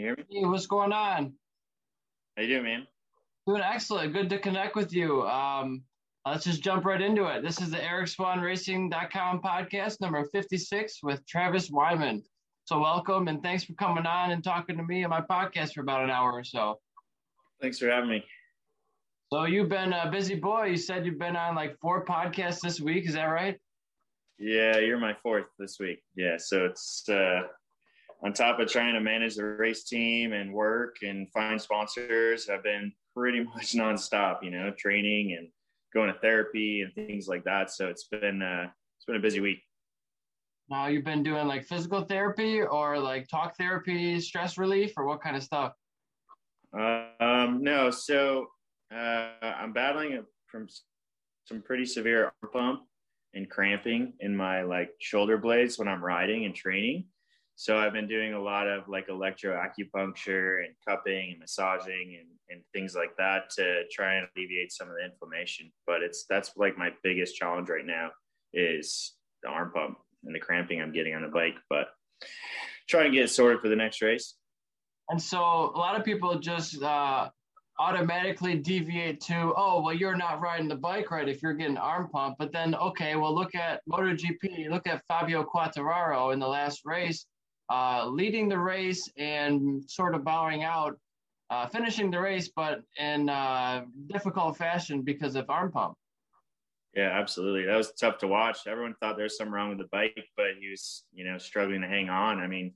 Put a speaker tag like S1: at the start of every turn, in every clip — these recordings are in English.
S1: you hear me?
S2: Hey, what's going on?
S1: How you doing, man?
S2: Doing excellent. Good to connect with you. Um, let's just jump right into it. This is the EricSwahnRacing.com podcast number 56 with Travis Wyman. So welcome and thanks for coming on and talking to me on my podcast for about an hour or so.
S1: Thanks for having me.
S2: So you've been a busy boy. You said you've been on like four podcasts this week. Is that right?
S1: Yeah, you're my fourth this week. Yeah, so it's uh, on top of trying to manage the race team and work and find sponsors. I've been pretty much nonstop, you know, training and going to therapy and things like that. So it's been uh, it's been a busy week.
S2: Now you've been doing like physical therapy or like talk therapy, stress relief, or what kind of stuff?
S1: Um, no, so uh, I'm battling from some pretty severe arm pump and cramping in my like shoulder blades when I'm riding and training. So I've been doing a lot of like electro acupuncture and cupping and massaging and, and things like that to try and alleviate some of the inflammation. But it's that's like my biggest challenge right now is the arm pump and the cramping I'm getting on the bike. But trying to get it sorted for the next race.
S2: And so a lot of people just uh, automatically deviate to, oh, well, you're not riding the bike right if you're getting arm pump. But then, okay, well, look at MotoGP, look at Fabio Quartararo in the last race, uh, leading the race and sort of bowing out, uh, finishing the race, but in uh, difficult fashion because of arm pump.
S1: Yeah, absolutely. That was tough to watch. Everyone thought there was something wrong with the bike, but he was, you know, struggling to hang on. I mean,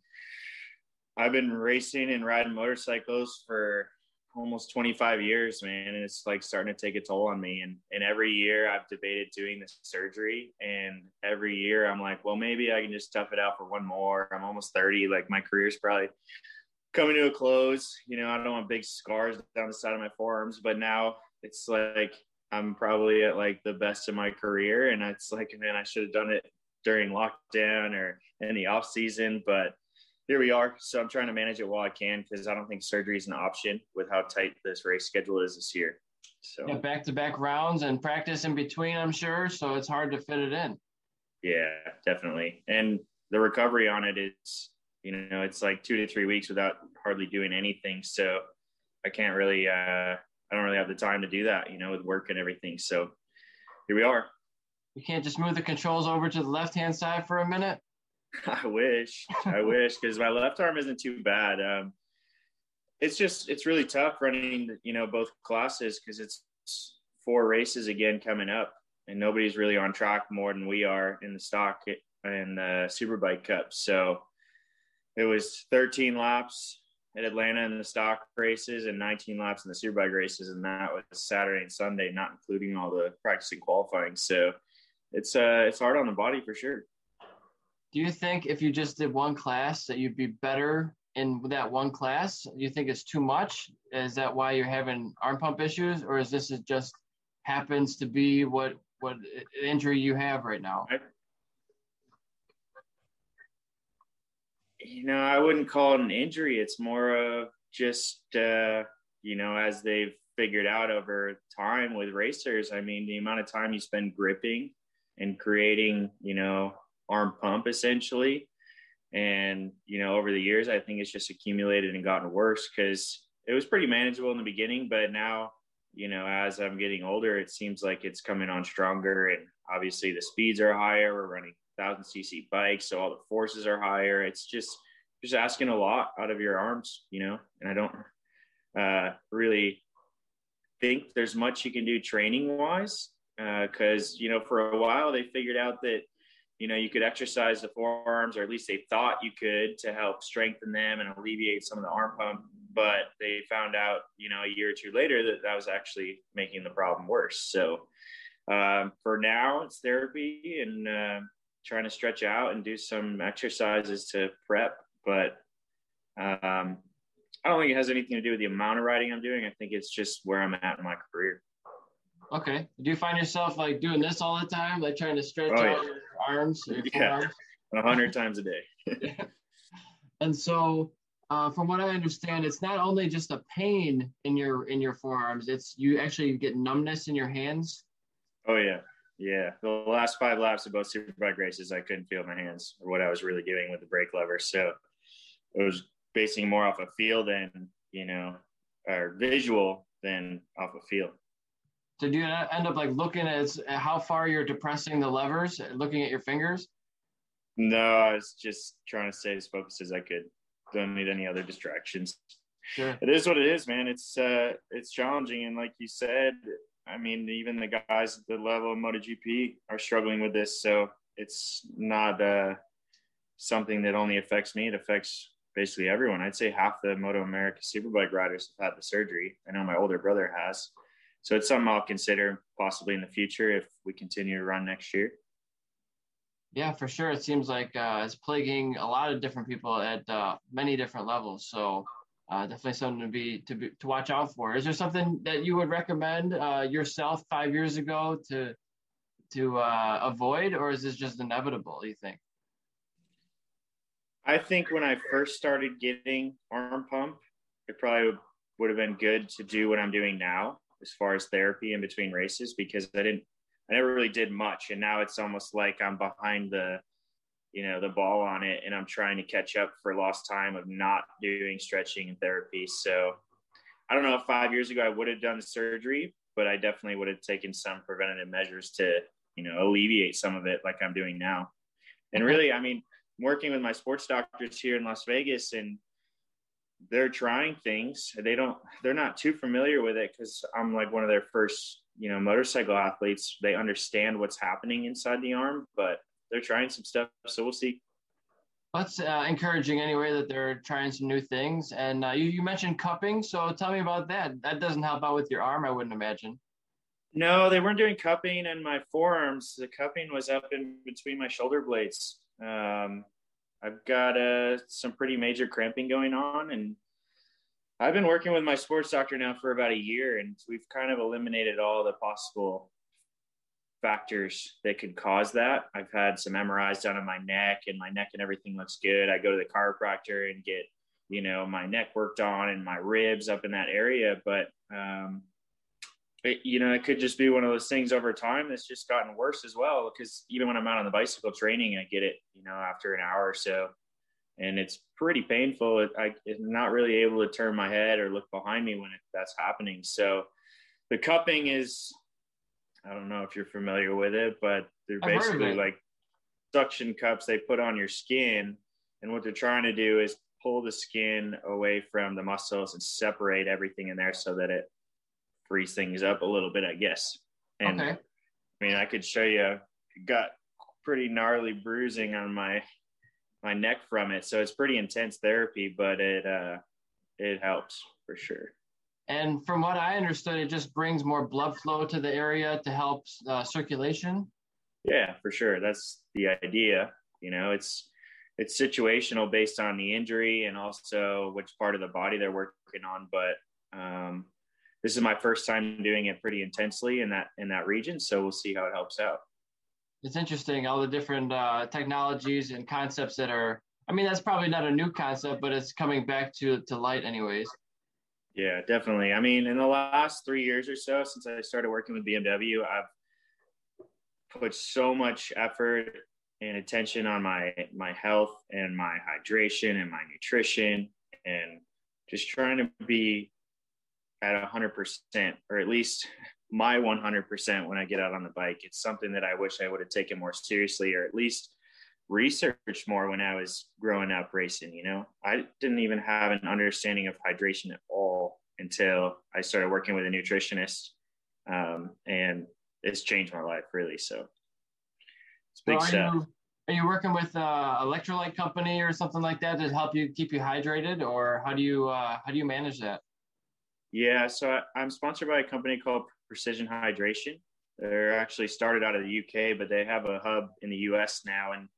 S1: I've been racing and riding motorcycles for almost 25 years, man. And it's like starting to take a toll on me. And, and every year I've debated doing the surgery. And every year I'm like, well, maybe I can just tough it out for one more. I'm almost 30. Like my career's probably coming to a close. You know, I don't want big scars down the side of my forearms, but now it's like I'm probably at like the best of my career. And it's like, man, I should have done it during lockdown or in the off season. But here we are. So I'm trying to manage it while I can because I don't think surgery is an option with how tight this race schedule is this year. So
S2: yeah, back to back rounds and practice in between, I'm sure. So it's hard to fit it in.
S1: Yeah, definitely. And the recovery on it is, you know, it's like two to three weeks without hardly doing anything. So I can't really, uh, I don't really have the time to do that, you know, with work and everything. So here we are.
S2: You can't just move the controls over to the left hand side for a minute.
S1: I wish, I wish, because my left arm isn't too bad. Um, it's just it's really tough running, you know, both classes because it's four races again coming up, and nobody's really on track more than we are in the stock and the Superbike Cup. So it was 13 laps at Atlanta in the stock races and 19 laps in the Superbike races, and that was Saturday and Sunday, not including all the practicing qualifying. So it's uh it's hard on the body for sure
S2: do you think if you just did one class that you'd be better in that one class? Do you think it's too much? Is that why you're having arm pump issues, or is this just happens to be what what injury you have right now? I,
S1: you know, I wouldn't call it an injury. It's more of just uh, you know, as they've figured out over time with racers. I mean, the amount of time you spend gripping and creating, you know, arm pump essentially. And, you know, over the years, I think it's just accumulated and gotten worse because it was pretty manageable in the beginning. But now, you know, as I'm getting older, it seems like it's coming on stronger. And obviously the speeds are higher. We're running 1000 cc bikes. So all the forces are higher. It's just, just asking a lot out of your arms, you know, and I don't uh, really think there's much you can do training wise because, uh, you know, for a while they figured out that you know, you could exercise the forearms, or at least they thought you could to help strengthen them and alleviate some of the arm pump. But they found out, you know, a year or two later that that was actually making the problem worse. So um, for now, it's therapy and uh, trying to stretch out and do some exercises to prep. But um, I don't think it has anything to do with the amount of riding I'm doing. I think it's just where I'm at in my career.
S2: Okay. Do you find yourself like doing this all the time, like trying to stretch oh, out your arms? Your
S1: yeah, a hundred times a day.
S2: yeah. And so, uh, from what I understand, it's not only just a pain in your in your forearms; it's you actually get numbness in your hands.
S1: Oh yeah, yeah. The last five laps of both superbike races, I couldn't feel my hands or what I was really doing with the brake lever. So it was basing more off a of feel than you know or visual than off a of feel.
S2: So do you end up like looking at how far you're depressing the levers, looking at your fingers?
S1: No, I was just trying to stay as focused as I could. Don't need any other distractions. Sure. It is what it is, man. It's uh, it's challenging, and like you said, I mean, even the guys at the level of MotoGP are struggling with this. So it's not uh, something that only affects me. It affects basically everyone. I'd say half the Moto America Superbike riders have had the surgery. I know my older brother has. So it's something I'll consider possibly in the future if we continue to run next year.
S2: Yeah, for sure. It seems like uh, it's plaguing a lot of different people at uh, many different levels. So uh, definitely something to be to be to watch out for. Is there something that you would recommend uh, yourself five years ago to to uh, avoid, or is this just inevitable? You think?
S1: I think when I first started getting arm pump, it probably would have been good to do what I'm doing now as far as therapy in between races because I didn't I never really did much. And now it's almost like I'm behind the, you know, the ball on it and I'm trying to catch up for lost time of not doing stretching and therapy. So I don't know if five years ago I would have done surgery, but I definitely would have taken some preventative measures to, you know, alleviate some of it like I'm doing now. And really, I mean, working with my sports doctors here in Las Vegas and they're trying things. They don't, they're not too familiar with it because I'm like one of their first you know motorcycle athletes. They understand what's happening inside the arm but they're trying some stuff so we'll see.
S2: That's uh, encouraging anyway that they're trying some new things and uh, you, you mentioned cupping so tell me about that. That doesn't help out with your arm i wouldn't imagine.
S1: No they weren't doing cupping in my forearms. The cupping was up in between my shoulder blades. Um, i've got uh, some pretty major cramping going on and I've been working with my sports doctor now for about a year, and we've kind of eliminated all the possible factors that could cause that. I've had some MRIs done on my neck, and my neck and everything looks good. I go to the chiropractor and get, you know, my neck worked on and my ribs up in that area. But, um, it, you know, it could just be one of those things over time that's just gotten worse as well. Because even when I'm out on the bicycle training, I get it, you know, after an hour or so and it's pretty painful. I, am not really able to turn my head or look behind me when it, that's happening. So the cupping is, I don't know if you're familiar with it, but they're I've basically like suction cups they put on your skin. And what they're trying to do is pull the skin away from the muscles and separate everything in there so that it frees things up a little bit, I guess. And okay. I mean, I could show you, got pretty gnarly bruising on my my neck from it. So it's pretty intense therapy, but it uh, it helps for sure.
S2: And from what I understood, it just brings more blood flow to the area to help uh, circulation.
S1: Yeah, for sure. That's the idea. You know, it's it's situational based on the injury and also which part of the body they're working on. But um, this is my first time doing it pretty intensely in that in that region, so we'll see how it helps out
S2: it's interesting all the different uh, technologies and concepts that are. I mean, that's probably not a new concept, but it's coming back to to light, anyways.
S1: Yeah, definitely. I mean, in the last three years or so, since I started working with BMW, I've put so much effort and attention on my my health and my hydration and my nutrition and just trying to be at 100% or at least my 100% when I get out on the bike. It's something that I wish I would have taken more seriously or at least researched more when I was growing up racing. You know, I didn't even have an understanding of hydration at all until I started working with a nutritionist. Um, and it's changed my life really. So
S2: it's big so are stuff. You, are you working with a electrolyte company or something like that to help you keep you hydrated or how do you, uh, how do you manage that?
S1: Yeah, so I, I'm sponsored by a company called Precision Hydration. They're actually started out of the UK, but they have a hub in the US now, and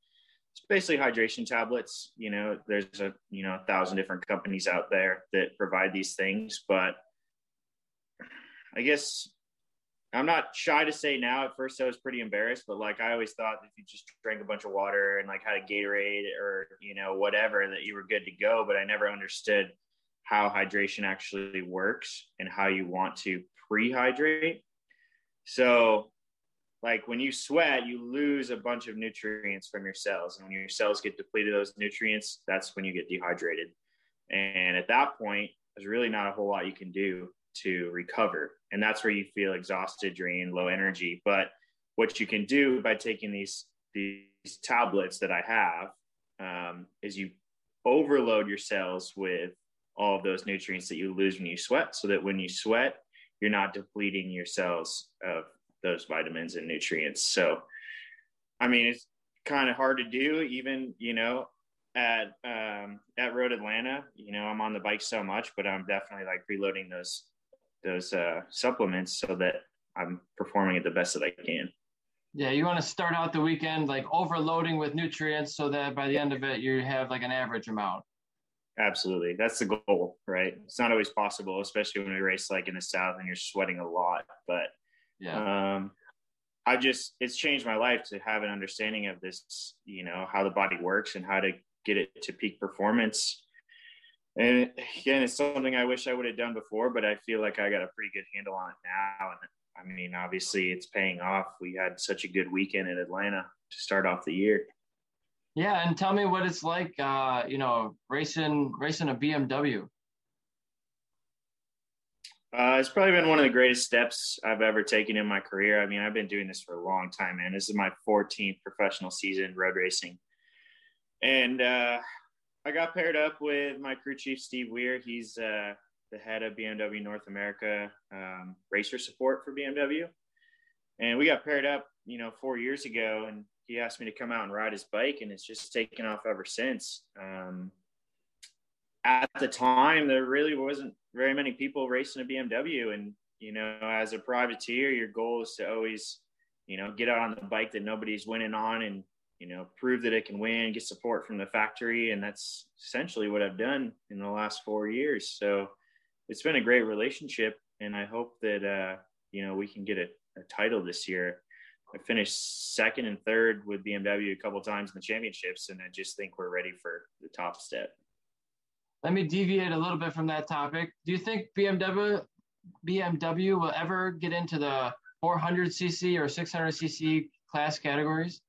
S1: it's basically hydration tablets. You know, there's a you know a thousand different companies out there that provide these things, but I guess I'm not shy to say now. At first, I was pretty embarrassed, but like I always thought, if you just drank a bunch of water and like had a Gatorade or you know whatever, that you were good to go. But I never understood how hydration actually works and how you want to prehydrate. So, like when you sweat, you lose a bunch of nutrients from your cells. And when your cells get depleted of those nutrients, that's when you get dehydrated. And at that point, there's really not a whole lot you can do to recover. And that's where you feel exhausted, drained, low energy. But what you can do by taking these these tablets that I have um, is you overload your cells with all of those nutrients that you lose when you sweat, so that when you sweat, you're not depleting your cells of those vitamins and nutrients. So, I mean, it's kind of hard to do, even you know, at um, at Road Atlanta. You know, I'm on the bike so much, but I'm definitely like reloading those those uh, supplements so that I'm performing at the best that I can.
S2: Yeah, you want to start out the weekend like overloading with nutrients so that by the end of it you have like an average amount.
S1: Absolutely. That's the goal, right? It's not always possible, especially when we race like in the south and you're sweating a lot. But yeah. Um I just it's changed my life to have an understanding of this, you know, how the body works and how to get it to peak performance. And again, it's something I wish I would have done before, but I feel like I got a pretty good handle on it now. And I mean, obviously, it's paying off. We had such a good weekend in Atlanta to start off the year.
S2: Yeah, and tell me what it's like, uh, you know, racing racing a BMW.
S1: Uh, it's probably been one of the greatest steps I've ever taken in my career. I mean, I've been doing this for a long time, man. This is my 14th professional season road racing, and uh, I got paired up with my crew chief Steve Weir. He's uh, the head of BMW North America um, racer support for BMW. And we got paired up, you know, four years ago, and he asked me to come out and ride his bike, and it's just taken off ever since. Um, at the time, there really wasn't very many people racing a BMW, and you know, as a privateer, your goal is to always, you know, get out on the bike that nobody's winning on, and you know, prove that it can win, get support from the factory, and that's essentially what I've done in the last four years. So it's been a great relationship, and I hope that uh, you know we can get a, a, title this year. I finished second and third with BMW a couple times in the championships, and I just think we're ready for the top step.
S2: Let me deviate a little bit from that topic. Do you think BMW BMW will ever get into the 400cc or 600cc class categories?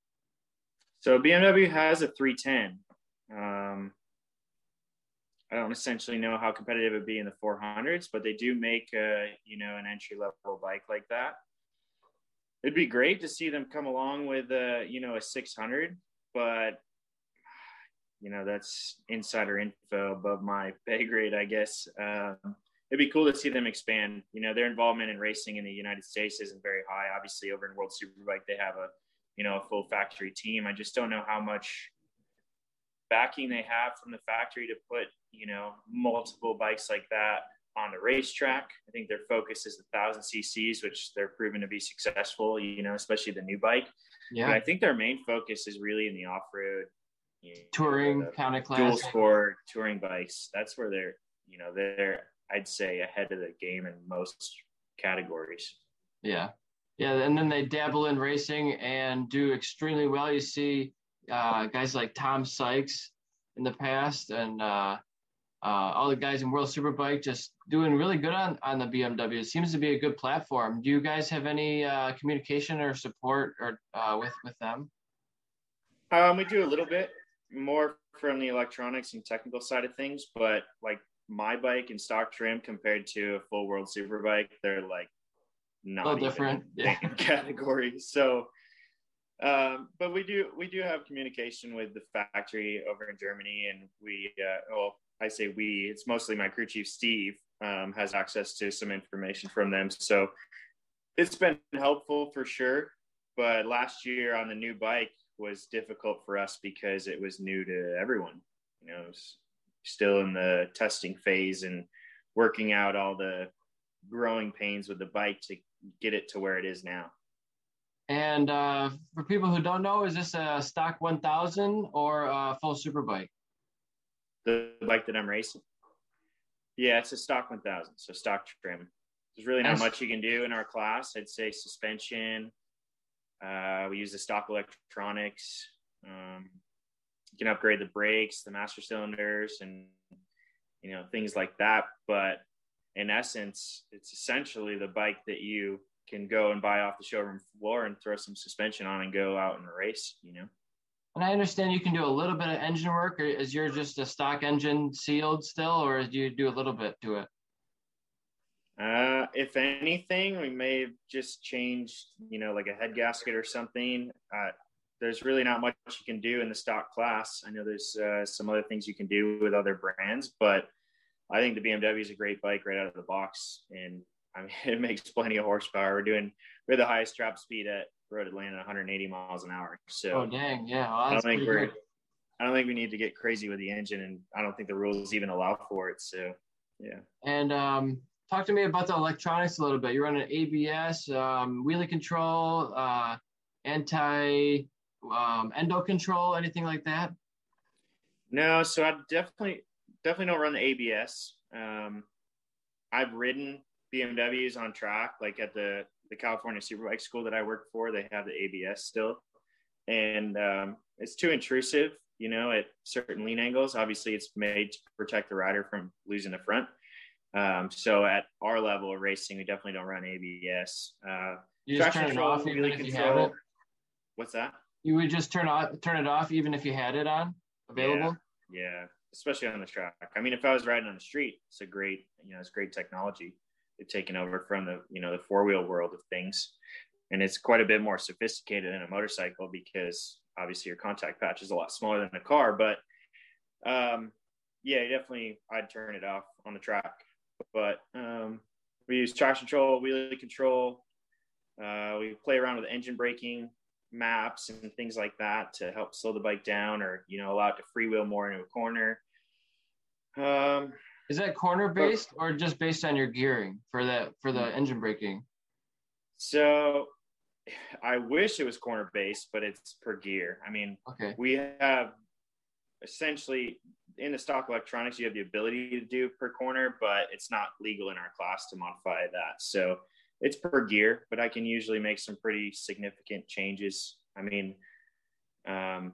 S1: So BMW has a 310. Um, I don't essentially know how competitive it'd be in the 400s, but they do make a, you know an entry level bike like that. It'd be great to see them come along with a you know a 600, but you know that's insider info above my pay grade, I guess. Um, it'd be cool to see them expand. You know, their involvement in racing in the United States isn't very high. Obviously, over in World Superbike, they have a you know a full factory team. I just don't know how much backing they have from the factory to put you know multiple bikes like that on the racetrack. I think their focus is the thousand CCs, which they're proven to be successful. You know, especially the new bike. Yeah. But I think their main focus is really in the off road,
S2: you know, touring kind of class,
S1: dual sport touring bikes. That's where they're you know they're I'd say ahead of the game in most categories.
S2: Yeah. Yeah, and then they dabble in racing and do extremely well. You see uh, guys like Tom Sykes in the past, and uh, uh, all the guys in World Superbike just doing really good on, on the BMW. It seems to be a good platform. Do you guys have any uh, communication or support or uh, with with them?
S1: Um, we do a little bit more from the electronics and technical side of things, but like my bike and stock trim compared to a full World Superbike, they're like not different yeah. category. So um, but we do we do have communication with the factory over in Germany, and we uh, well I say we it's mostly my crew chief Steve um, has access to some information from them, so it's been helpful for sure. But last year on the new bike was difficult for us because it was new to everyone. You know, still in the testing phase and working out all the growing pains with the bike to get it to where it is now.
S2: And uh, for people who don't know, is this a stock 1000 or a full super bike?
S1: The bike that I'm racing? Yeah, it's a stock 1000, so stock trim. There's really not much you can do in our class. I'd say suspension. Uh, we use the stock electronics. Um, you can upgrade the brakes, the master cylinders, and you know things like that. But in essence, it's essentially the bike that you can go and buy off the showroom floor and throw some suspension on and go out and race, you know?
S2: And I understand you can do a little bit of engine work. Or is yours just a stock engine sealed still, or do you do a little bit to it?
S1: Uh, if anything, we may have just changed, you know, like a head gasket or something. Uh, there's really not much you can do in the stock class. I know there's uh, some other things you can do with other brands, but I think the BMW is a great bike right out of the box, and I mean it makes plenty of horsepower. We're doing we're the highest trap speed at Road Atlanta, 180 miles an hour. So
S2: oh dang, yeah, well,
S1: I don't think we're good. I don't think we need to get crazy with the engine, and I don't think the rules even allow for it. So yeah.
S2: And um, talk to me about the electronics a little bit. You're running ABS, um, wheelie control, uh, anti um, endo control, anything like that?
S1: No, so I definitely definitely don't run the ABS. Um, I've ridden BMWs on track, like at the the California Superbike School that I work for. They have the ABS still, and um, it's too intrusive. You know, at certain lean angles. Obviously, it's made to protect the rider from losing the front. Um, so at our level of racing, we definitely don't run ABS. Uh,
S2: you just turn it off even if you have it.
S1: What's that?
S2: You would just turn off, turn it off, even if you had it on available.
S1: Yeah, yeah, especially on the track. I mean, if I was riding on the street, it's a great, you know, it's great technology. Taken over from the, you know, the four wheel world of things, and it's quite a bit more sophisticated than a motorcycle because obviously your contact patch is a lot smaller than a car. But um, yeah, definitely, I'd turn it off on the track. But um, we use traction control, wheelie control. Uh, we play around with engine braking maps and things like that to help slow the bike down or you know allow it to freewheel more into a corner um,
S2: is that corner based or just based on your gearing for that for the engine braking?
S1: So i wish it was corner based but it's per gear. I mean
S2: okay.
S1: we have essentially in the stock electronics you have the ability to do per corner but it's not legal in our class to modify that. So it's per gear, but I can usually make some pretty significant changes. I mean, um,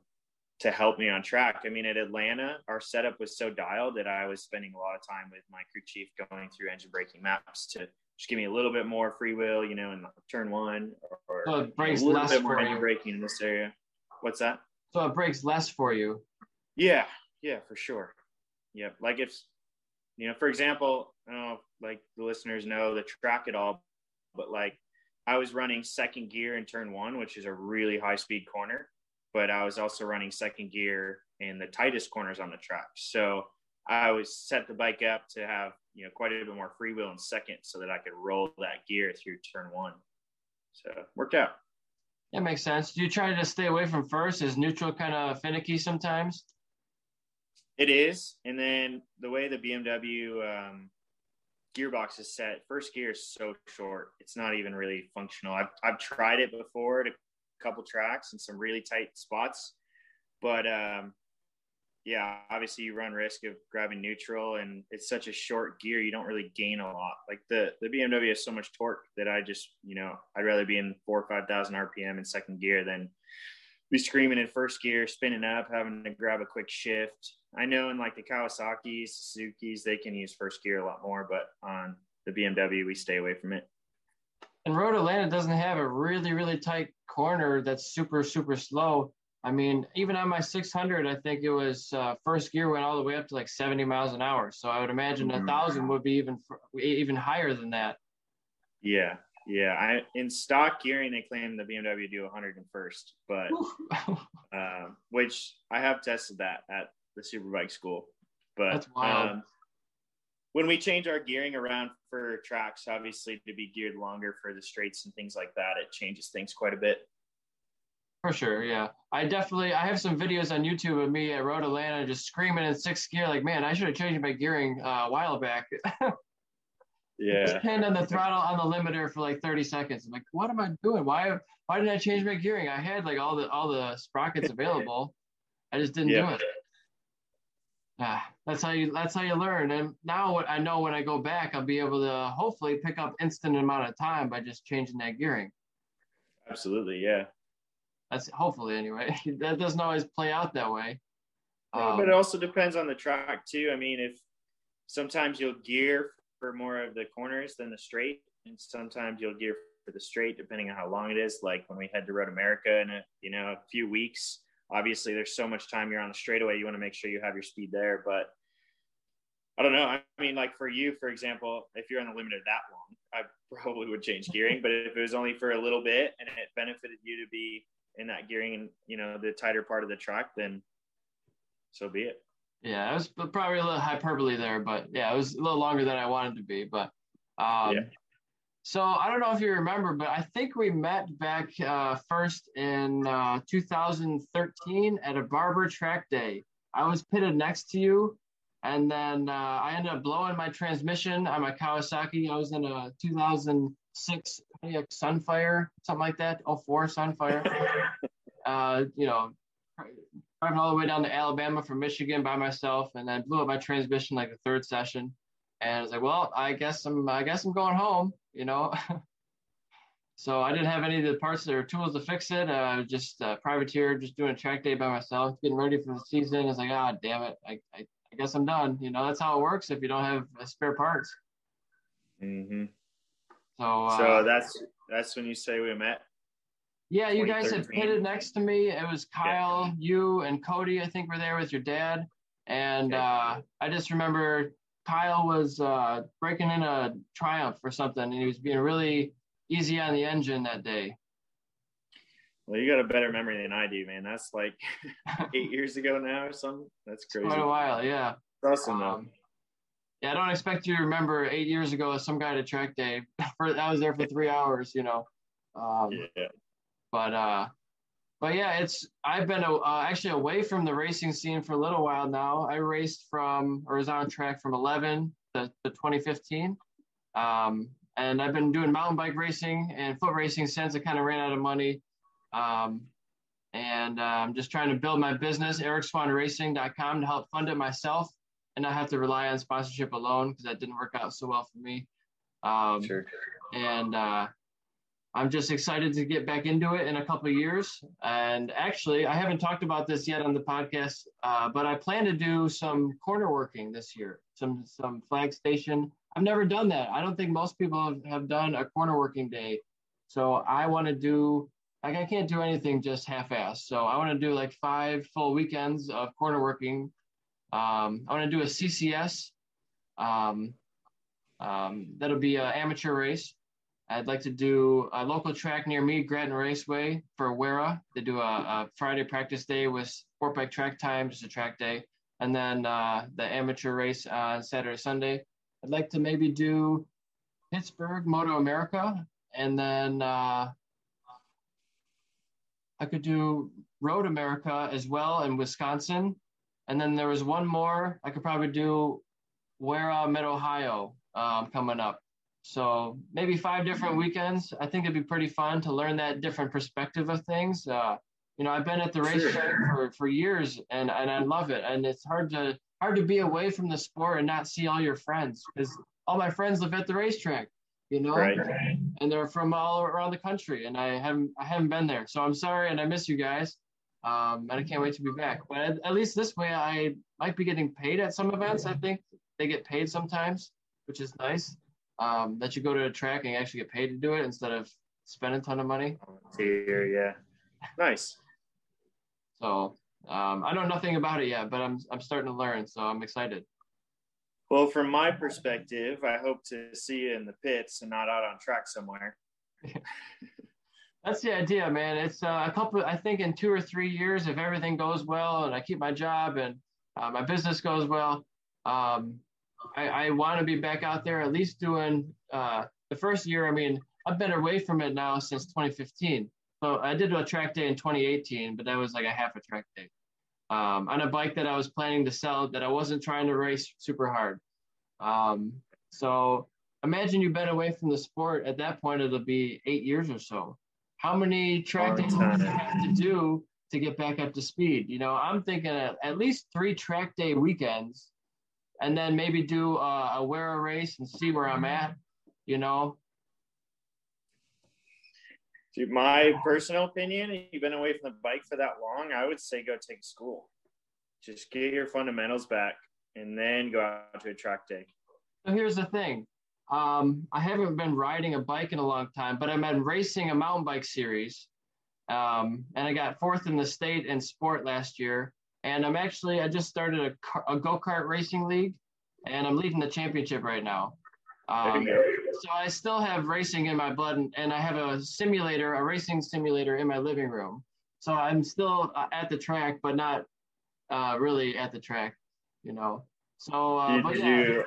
S1: to help me on track. I mean, at Atlanta, our setup was so dialed that I was spending a lot of time with my crew chief going through engine braking maps to just give me a little bit more free will, you know, in turn one or,
S2: so it breaks
S1: a little
S2: less
S1: bit more
S2: engine
S1: braking in this area. What's that?
S2: So it breaks less for you.
S1: Yeah, yeah, for sure. Yeah, Like if, you know, for example, I don't know, like the listeners know the track at all but like I was running second gear in turn one, which is a really high speed corner, but I was also running second gear in the tightest corners on the track. So I was set the bike up to have, you know, quite a bit more freewheel in second so that I could roll that gear through turn one. So worked out.
S2: That makes sense. Do you try to stay away from first? Is neutral kind of finicky sometimes?
S1: It is. And then the way the BMW um, gearbox is set. First gear is so short; it's not even really functional. I've I've tried it before a couple tracks and some really tight spots, but um, yeah, obviously you run risk of grabbing neutral, and it's such a short gear. You don't really gain a lot. Like the the BMW has so much torque that I just you know I'd rather be in four or five thousand RPM in second gear than be screaming in first gear, spinning up, having to grab a quick shift. I know in like the Kawasaki's, Suzuki's, they can use first gear a lot more, but on the BMW, we stay away from it.
S2: And Road Atlanta doesn't have a really, really tight corner that's super, super slow. I mean, even on my 600, I think it was uh, first gear went all the way up to like 70 miles an hour. So I would imagine a mm-hmm. thousand would be even even higher than that.
S1: Yeah, yeah, I in stock gearing they claim the BMW do 101st, but um, which I have tested that at the Superbike school. But um, when we change our gearing around for tracks, obviously to be geared longer for the straights and things like that, it changes things quite a bit.
S2: For sure, yeah. I definitely I have some videos on YouTube of me at Road Atlanta just screaming in sixth gear, like, man, I should have changed my gearing uh, a while back.
S1: Yeah.
S2: hand on the throttle on the limiter for like 30 seconds. I'm like, what am I doing? Why why did I change my gearing? I had like all the all the sprockets available. I just didn't yeah. do it. Ah, that's how you that's how you learn. And now what I know when I go back, I'll be able to hopefully pick up instant amount of time by just changing that gearing.
S1: Absolutely, yeah.
S2: That's hopefully anyway. that doesn't always play out that way.
S1: Yeah, um, but it also depends on the track too. I mean, if sometimes you'll gear for more of the corners than the straight, and sometimes you'll gear for the straight depending on how long it is. Like when we head to Road America in a you know a few weeks, obviously there's so much time you're on the straightaway, you want to make sure you have your speed there. But I don't know. I mean, like for you, for example, if you're on the limited that long, I probably would change gearing. but if it was only for a little bit and it benefited you to be in that gearing and you know the tighter part of the track, then so be it.
S2: Yeah, it was probably a little hyperbole there, but yeah, it was a little longer than I wanted to be. But um, yeah. So I don't know if you remember, but I think we met back uh, first in uh, 2013 at a barber track day. I was pitted next to you, and then uh, I ended up blowing my transmission on my Kawasaki. I was in a 2006 Sunfire, something like that, 04 Sunfire. Uh, you know, driving all the way down to Alabama from Michigan by myself, and I blew up my transmission like the third session. And I was like, well, I guess I'm, I guess I'm going home, you know. so I didn't have any of the parts or tools to fix it. I uh, just uh, privateer, just doing a track day by myself, getting ready for the season. I was like, ah, damn it, I, I, I guess I'm done. You know, that's how it works if you don't have spare parts.
S1: Mm-hmm.
S2: So,
S1: uh, so that's that's when you say we met.
S2: Yeah, you guys had pitted next to me. It was Kyle, yeah. you, and Cody. I think were there with your dad. And uh, I just remember Kyle was uh, breaking in a Triumph or something, and he was being really easy on the engine that day.
S1: Well, you got a better memory than I do, man. That's like eight years ago now or something. That's crazy.
S2: Quite a while, yeah.
S1: That's awesome, um,
S2: yeah, I don't expect you to remember eight years ago as some guy at a track day. For I was there for three hours, you know. Um,
S1: yeah.
S2: But uh, but yeah, it's I've been uh, actually away from the racing scene for a little while now. I raced from or was on track from 11 to, to 2015, um, and I've been doing mountain bike racing and foot racing since I kind of ran out of money. Um, and uh, I'm just trying to build my business, ericswahnracing.com, to help fund it myself and not have to rely on sponsorship alone because that didn't work out so well for me. Um,
S1: sure.
S2: And uh, I'm just excited to get back into it in a couple of years. And actually, I haven't talked about this yet on the podcast, uh, but I plan to do some corner working this year, some some flag station. I've never done that. I don't think most people have done a corner working day. So I want to do like I can't do anything just half-assed. So I want to do like five full weekends of corner working. Um, I want to do a CCS. Um, um, that'll be an amateur race I'd like to do a local track near me, Grattan Raceway for Wera. They do a, a, Friday practice day with sport bike track time, just a track day, and then uh, the amateur race on Saturday, Sunday. I'd like to maybe do Pittsburgh Moto America, and then uh, I could do Road America as well in Wisconsin. And then there was one more I could probably do Wera Mid Ohio um, coming up. So maybe five different weekends. I think it'd be pretty fun to learn that different perspective of things. Uh, you know, I've been at the racetrack for, for years and, and I love it. And it's hard to hard to be away from the sport and not see all your friends because all my friends live at the racetrack, you know,
S1: right.
S2: and they're from all around the country and I haven't I haven't been there. So I'm sorry and I miss you guys. Um, and I can't wait to be back. But at, at least this way I might be getting paid at some events. I think they get paid sometimes, which is nice um, that you go to a track and actually get paid to do it instead of spend a ton of money.
S1: Here, yeah, nice.
S2: So um, I know nothing about it yet, but I'm I'm starting to learn, so I'm excited.
S1: Well, from my perspective, I hope to see you in the pits and not out on track somewhere.
S2: That's the idea, man. It's uh, a couple. I think in two or three years, if everything goes well and I keep my job and uh, my business goes well, um, I, I want to be back out there at least doing uh, the first year. I mean, I've been away from it now since 2015. So I did a track day in 2018, but that was like a half a track day um, on a bike that I was planning to sell that I wasn't trying to race super hard. Um, so imagine you've been away from the sport. At that point, it'll be eight years or so. How many track days do you have to do to get back up to speed? You know, I'm thinking at, at least three track day weekends and then maybe do a, a WERA race and see where I'm at, you know.
S1: To my personal opinion, you've been away from the bike for that long, I would say go take school. Just get your fundamentals back and then go out to a track day.
S2: So here's the thing. Um, I haven't been riding a bike in a long time, but I've been racing a mountain bike series. Um, and I got fourth in the state in sport last year. And I'm actually, I just started a, car, a go kart racing league and I'm leading the championship right now. Um, so I still have racing in my blood and, and I have a simulator, a racing simulator in my living room. So I'm still uh, at the track, but not uh, really at the track, you know. So, uh,
S1: but yeah. You,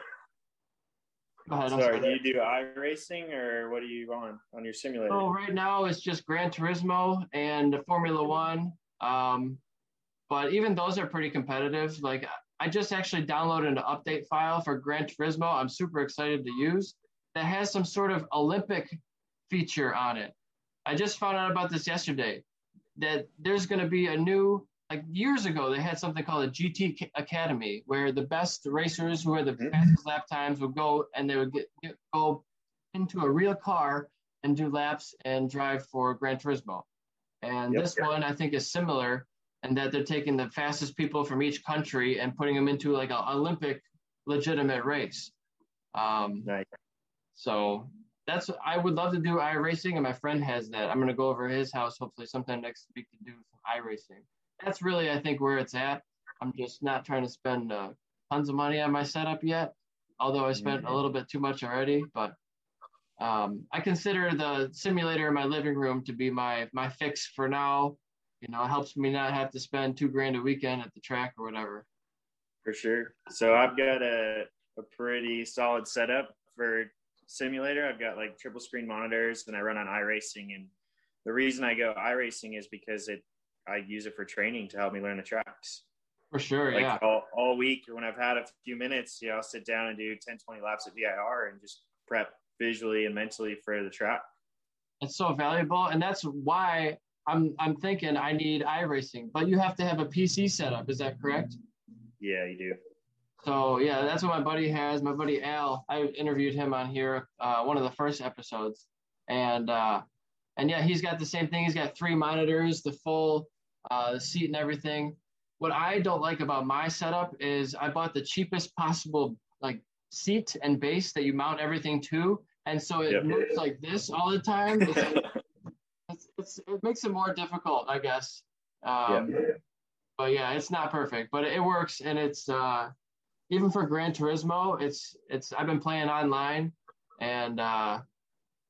S1: ahead, sorry, do you do iRacing or what are you on on your simulator?
S2: Oh, right now it's just Gran Turismo and Formula One. Um, but even those are pretty competitive. Like I just actually downloaded an update file for Gran Turismo. I'm super excited to use that has some sort of Olympic feature on it. I just found out about this yesterday that there's going to be a new like years ago they had something called a GT Academy where the best racers who had the mm-hmm. fastest lap times would go and they would get, get, go into a real car and do laps and drive for Gran Turismo. And yep, this yep. one I think is similar and that they're taking the fastest people from each country and putting them into like an Olympic legitimate race. Um, nice. So that's I would love to do i racing, and my friend has that. I'm gonna go over his house hopefully sometime next week to do some i racing. That's really I think where it's at. I'm just not trying to spend uh, tons of money on my setup yet, although I spent mm-hmm. a little bit too much already. But um, I consider the simulator in my living room to be my my fix for now. You know, it helps me not have to spend two grand a weekend at the track or whatever.
S1: For sure. So I've got a a pretty solid setup for simulator. I've got like triple screen monitors and I run on iRacing. And the reason I go iRacing is because it I use it for training to help me learn the tracks.
S2: For sure,
S1: like
S2: yeah.
S1: All, all week when I've had a few minutes, you know, I'll sit down and do 10, 20 laps at VIR and just prep visually and mentally for the track.
S2: It's so valuable. And that's why I'm I'm thinking I need iRacing, but you have to have a PC setup. Is that correct?
S1: Yeah, you do.
S2: So yeah, that's what my buddy has. My buddy Al, I interviewed him on here, uh, one of the first episodes, and uh, and yeah, he's got the same thing. He's got three monitors, the full uh, seat and everything. What I don't like about my setup is I bought the cheapest possible like seat and base that you mount everything to, and so it yep. moves like this all the time. It's, it's, it's, it makes it more difficult, I guess. Um, yep. But yeah, it's not perfect, but it works, and it's uh, even for Gran Turismo, it's it's I've been playing online and uh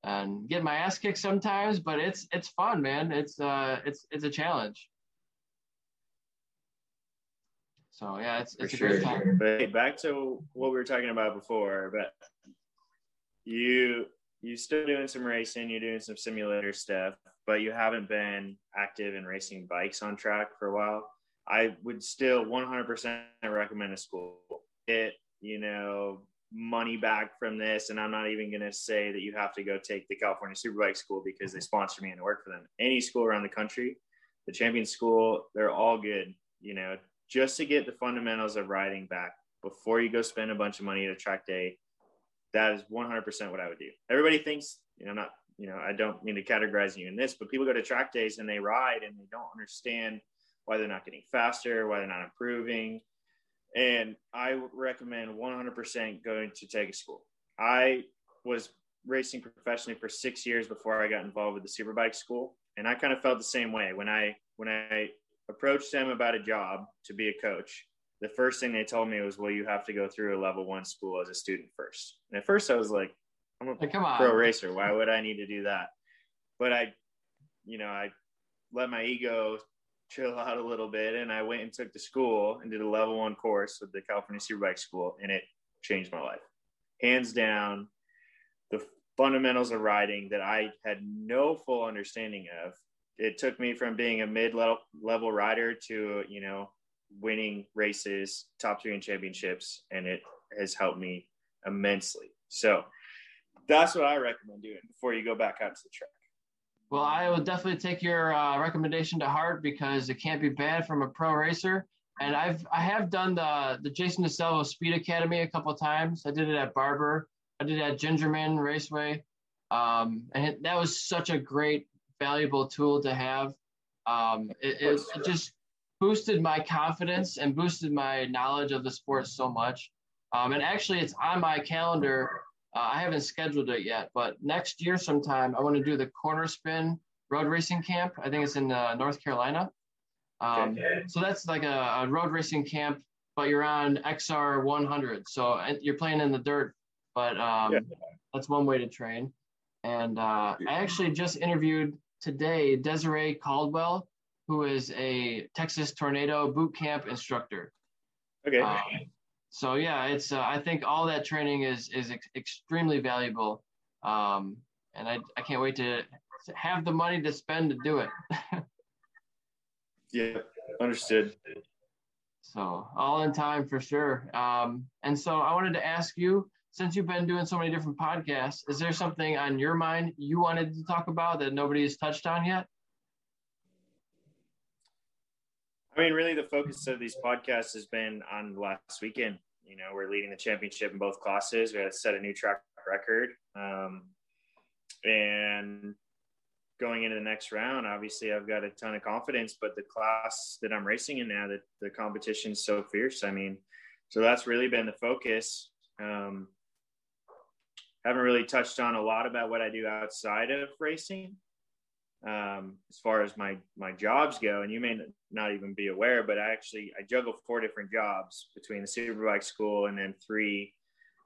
S2: and get my ass kicked sometimes, but it's it's fun, man. It's uh it's it's a challenge. So yeah, it's it's for a sure. great time.
S1: But back to what we were talking about before, but you you still doing some racing, you're doing some simulator stuff, but you haven't been active in racing bikes on track for a while. I would still 100% recommend a school get, you know, money back from this. And I'm not even going to say that you have to go take the California Superbike School because they sponsor me and work for them. Any school around the country, the champion school, they're all good, you know, just to get the fundamentals of riding back before you go spend a bunch of money at a track day. That is 100% what I would do. Everybody thinks, you know, I'm not, you know, I don't mean to categorize you in this, but people go to track days and they ride and they don't understand why they're not getting faster, why they're not improving and I recommend 100% going to Tega School. I was racing professionally for six years before I got involved with the Superbike School, and I kind of felt the same way when I when I approached them about a job to be a coach. The first thing they told me was, "Well, you have to go through a level one school as a student first. And at first, I was like, "I'm a like, come on. pro racer. Why would I need to do that?" But I, you know, I let my ego chill out a little bit. And I went and took the school and did a level one course with the California Superbike School, and it changed my life. Hands down, the fundamentals of riding that I had no full understanding of. It took me from being a mid level rider to, you know, winning races, top three in championships, and it has helped me immensely. So that's what I recommend doing before you go back out to the track.
S2: Well, I will definitely take your uh, recommendation to heart because it can't be bad from a pro racer. And I've I have done the the Jason DiSalvo Speed Academy a couple times. I did it at Barber. I did it at Gingerman Raceway, um, and it, that was such a great, valuable tool to have. Um, it, it, it just boosted my confidence and boosted my knowledge of the sport so much. Um, and actually, it's on my calendar uh, I haven't scheduled it yet, but next year sometime I want to do the corner spin road racing camp. I think it's in uh, North Carolina. Um, okay. So that's like a, a, road racing camp, but you're on XR 100. So you're playing in the dirt, but um, yeah. that's one way to train. And uh, I actually just interviewed today Desiree Caldwell, who is a Texas Tornado boot camp instructor.
S1: Okay. Um,
S2: so yeah, it's uh, I think all that training is is ex- extremely valuable, um, and I I can't wait to have the money to spend to do it.
S1: yeah, understood.
S2: So all in time for sure. Um, and so I wanted to ask you, since you've been doing so many different podcasts, is there something on your mind you wanted to talk about that nobody has touched on yet?
S1: I mean, really, the focus of these podcasts has been on last weekend. You know, we're leading the championship in both classes. We had to set a new track record. Um, and going into the next round, obviously, I've got a ton of confidence. But the class that I'm racing in now, that the competition is so fierce. I mean, so that's really been the focus. Um, haven't really touched on a lot about what I do outside of racing um, as far as my my jobs go and you may not even be aware but i actually i juggle four different jobs between the superbike school and then three.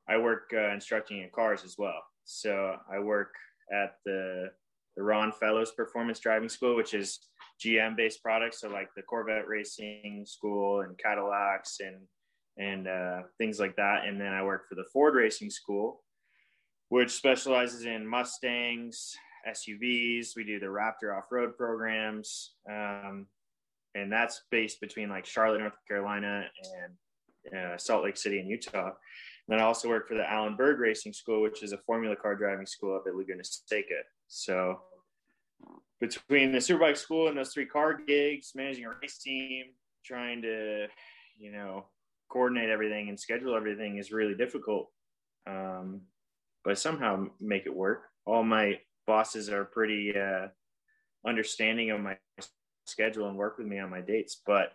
S1: I work uh, instructing in cars as well. So i work at the the ron fellows performance driving school which is gm based products. So like the corvette racing school and cadillacs and and uh, things like that. And then i work for the ford racing school which specializes in mustangs SUVs. We do the Raptor off road programs. Um, and that's based between like Charlotte, North Carolina, and uh, Salt Lake City in Utah. And then I also work for the Allen Berg Racing School, which is a Formula Car driving school up at Laguna Seca. So between the Superbike school and those three car gigs, managing a race team, trying to, you know, coordinate everything and schedule everything is really difficult. Um, but somehow make it work. All my bosses are pretty uh, understanding of my schedule and work with me on my dates. But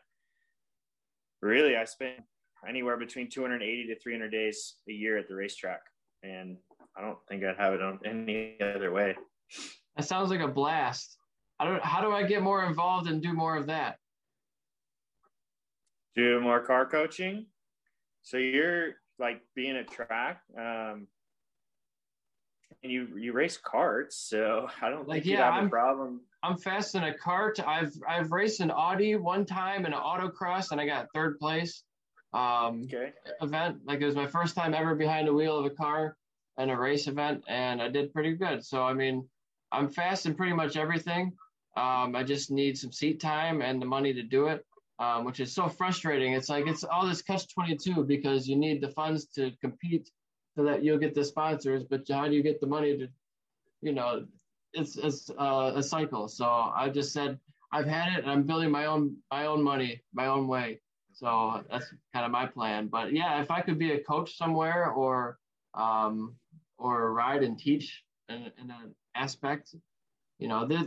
S1: really, I spend anywhere between 280 to 300 days a year at the racetrack, and I don't think I'd have it on any other way.
S2: That sounds like a blast. I don't. How do I get more involved and do more of that?
S1: Do more car coaching. So you're like being a track. Um, and you you race karts, so I don't like, think yeah, you have I'm, a problem.
S2: I'm fast in a kart. I've I've raced an Audi one time in an autocross, and I got third place. Um, okay. Event like it was my first time ever behind the wheel of a car in a race event, and I did pretty good. So I mean, I'm fast in pretty much everything. Um, I just need some seat time and the money to do it, um, which is so frustrating. It's like it's all this catch 22 because you need the funds to compete so that you'll get the sponsors. But how do you get the money to, you know, it's it's uh, a cycle. So I just said I've had it, and I'm building my own my own money my own way. So that's kind of my plan. But yeah, if I could be a coach somewhere or um, or ride and teach in, in an aspect, you know, there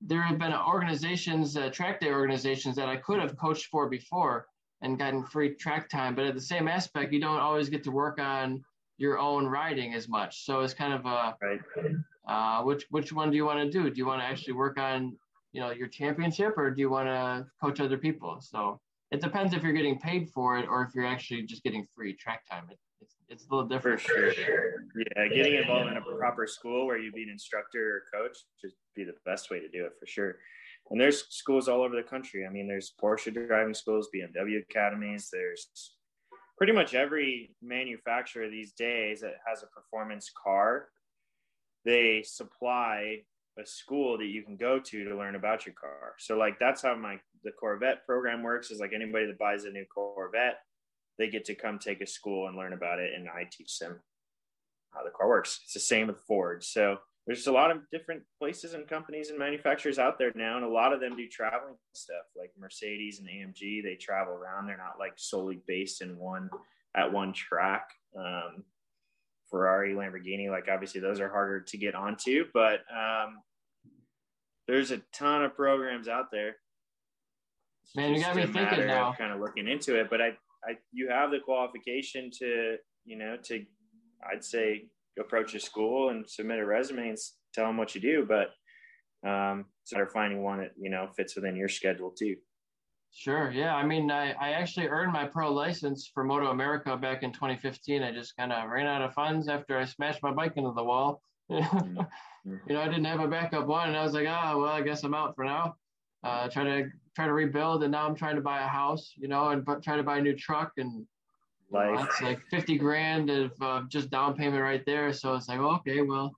S2: there have been organizations, uh, track day organizations that I could have coached for before and gotten free track time. But at the same aspect, you don't always get to work on your own riding as much. So it's kind of a right. uh, which which one do you want to do? Do you want to actually work on you know your championship, or do you want to coach other people? So it depends if you're getting paid for it or if you're actually just getting free track time. It, it's it's a little different.
S1: For sure. Yeah, getting involved in a proper school where you be an instructor or coach just be the best way to do it for sure. And there's schools all over the country. I mean, there's Porsche driving schools, BMW academies. There's pretty much every manufacturer these days that has a performance car, they supply a school that you can go to to learn about your car. So like that's how my the Corvette program works is like anybody that buys a new Corvette, they get to come take a school and learn about it and I teach them how the car works. It's the same with Ford. So there's a lot of different places and companies and manufacturers out there now, and a lot of them do traveling stuff like Mercedes and AMG. They travel around. They're not like solely based in one at one track. Um, Ferrari, Lamborghini, like obviously those are harder to get onto, but um, there's a ton of programs out there.
S2: It's Man, you got me thinking now.
S1: Kind of looking into it, but I, I, you have the qualification to, you know, to, I'd say approach a school and submit a resume and tell them what you do. But Um, so they're finding one that you know fits within your schedule too.
S2: Sure. Yeah. I mean, I, I actually earned my pro license for Moto America back in 2015. I just kind of ran out of funds after I smashed my bike into the wall. mm-hmm. You know, I didn't have a backup one, and I was like, ah, oh, well, I guess I'm out for now. Uh, try to try to rebuild, and now I'm trying to buy a house, you know, and but try to buy a new truck, and Life. Know, like 50 grand of uh, just down payment right there. So it's like, okay, well,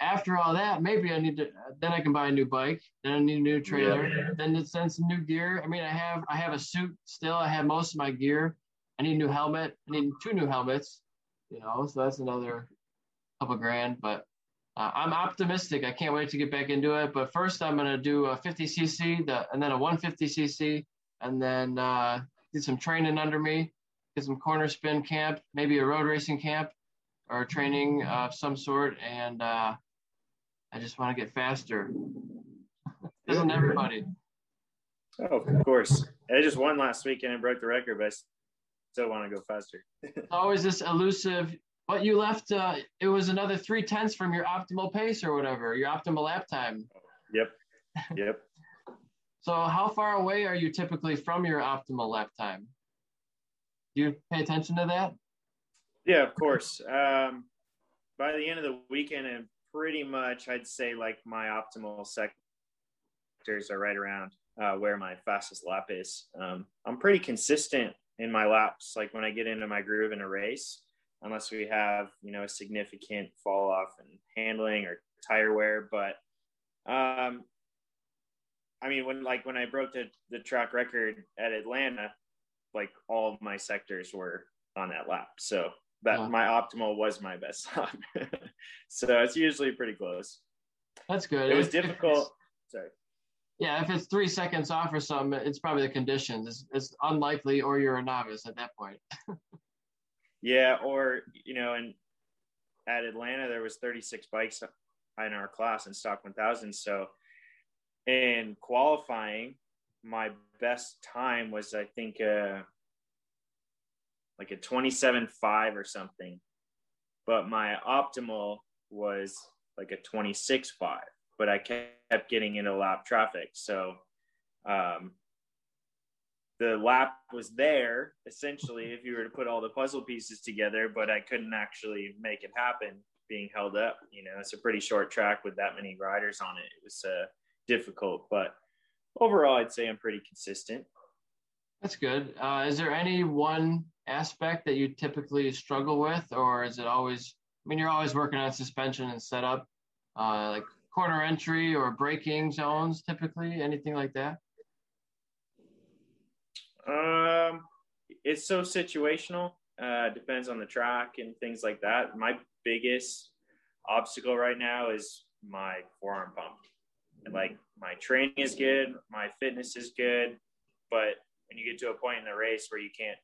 S2: after all that, maybe I need to. Then I can buy a new bike. Then I need a new trailer. Yeah. Then it's then some new gear. I mean, I have I have a suit still. I have most of my gear. I need a new helmet. I need two new helmets. You know, so that's another couple grand. But uh, I'm optimistic. I can't wait to get back into it. But first, I'm gonna do a 50 cc, the, and then a 150 cc, and then uh, do some training under me. Get some corner spin camp, maybe a road racing camp, or training of some sort, and uh, I just want to get faster. Doesn't everybody?
S1: Oh, of course. I just won last week and broke the record, but I still want to go faster.
S2: Always this elusive. But you left. Uh, it was another three tenths from your optimal pace or whatever, your optimal lap time.
S1: Yep. Yep.
S2: so, how far away are you typically from your optimal lap time? Do you pay attention to that?
S1: Yeah, of course. Um, by the end of the weekend, and pretty much I'd say like my optimal sectors are right around uh, where my fastest lap is. Um, I'm pretty consistent in my laps, like when I get into my groove in a race, unless we have you know a significant fall off in handling or tire wear. But um, I mean, when like when I broke the the track record at Atlanta, like all of my sectors were on that lap. So that wow. my optimal was my best lap. so it's usually pretty close.
S2: That's good.
S1: It was if, difficult.
S2: If Sorry. Yeah, if it's three seconds off or something, it's probably the conditions. It's, it's unlikely, or you're a novice at that point.
S1: yeah, or you know, and at Atlanta there was 36 bikes in our class in stock 1000. So in qualifying, my best time was I think uh, like a 27.5 or something. But my optimal was like a 26.5, but I kept getting into lap traffic. So um, the lap was there essentially if you were to put all the puzzle pieces together, but I couldn't actually make it happen being held up. You know, it's a pretty short track with that many riders on it. It was uh, difficult, but overall, I'd say I'm pretty consistent.
S2: That's good. Uh, is there any one aspect that you typically struggle with, or is it always? I mean, you're always working on suspension and setup, uh, like corner entry or braking zones, typically. Anything like that?
S1: Um, it's so situational. Uh, depends on the track and things like that. My biggest obstacle right now is my forearm pump. Like my training is good, my fitness is good, but when you get to a point in the race where you can't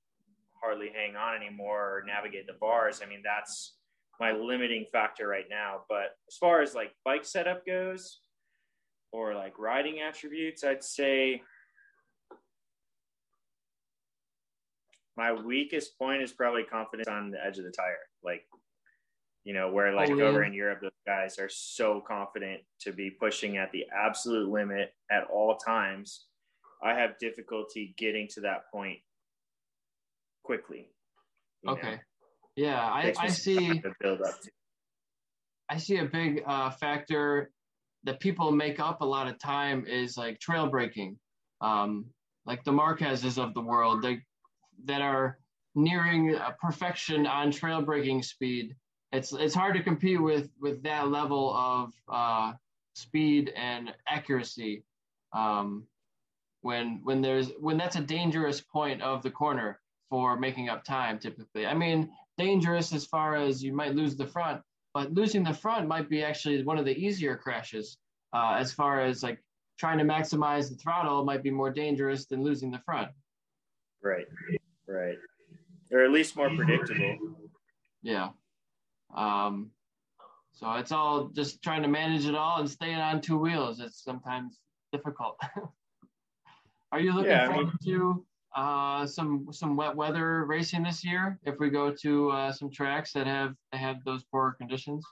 S1: hardly hang on anymore or navigate the bars, I mean, that's my limiting factor right now. But as far as like bike setup goes or like riding attributes, I'd say my weakest point is probably confidence on the edge of the tire. Like, you know, where like oh, yeah. over in Europe, those guys are so confident to be pushing at the absolute limit at all times. I have difficulty getting to that point quickly.
S2: Okay. Know? Yeah, I, I see. build up to. I see a big uh, factor that people make up a lot of time is like trail breaking, um, like the Marquezes of the world, they, that are nearing perfection on trail breaking speed. It's it's hard to compete with with that level of uh, speed and accuracy um, when when there's when that's a dangerous point of the corner for making up time typically. I mean, dangerous as far as you might lose the front, but losing the front might be actually one of the easier crashes uh, as far as like trying to maximize the throttle might be more dangerous than losing the front.
S1: Right, right. Or at least more predictable.
S2: Yeah. Um, so it's all just trying to manage it all and staying on two wheels. It's sometimes difficult. Are you looking yeah, forward I mean, to uh, some some wet weather racing this year if we go to uh, some tracks that have that have those poor conditions?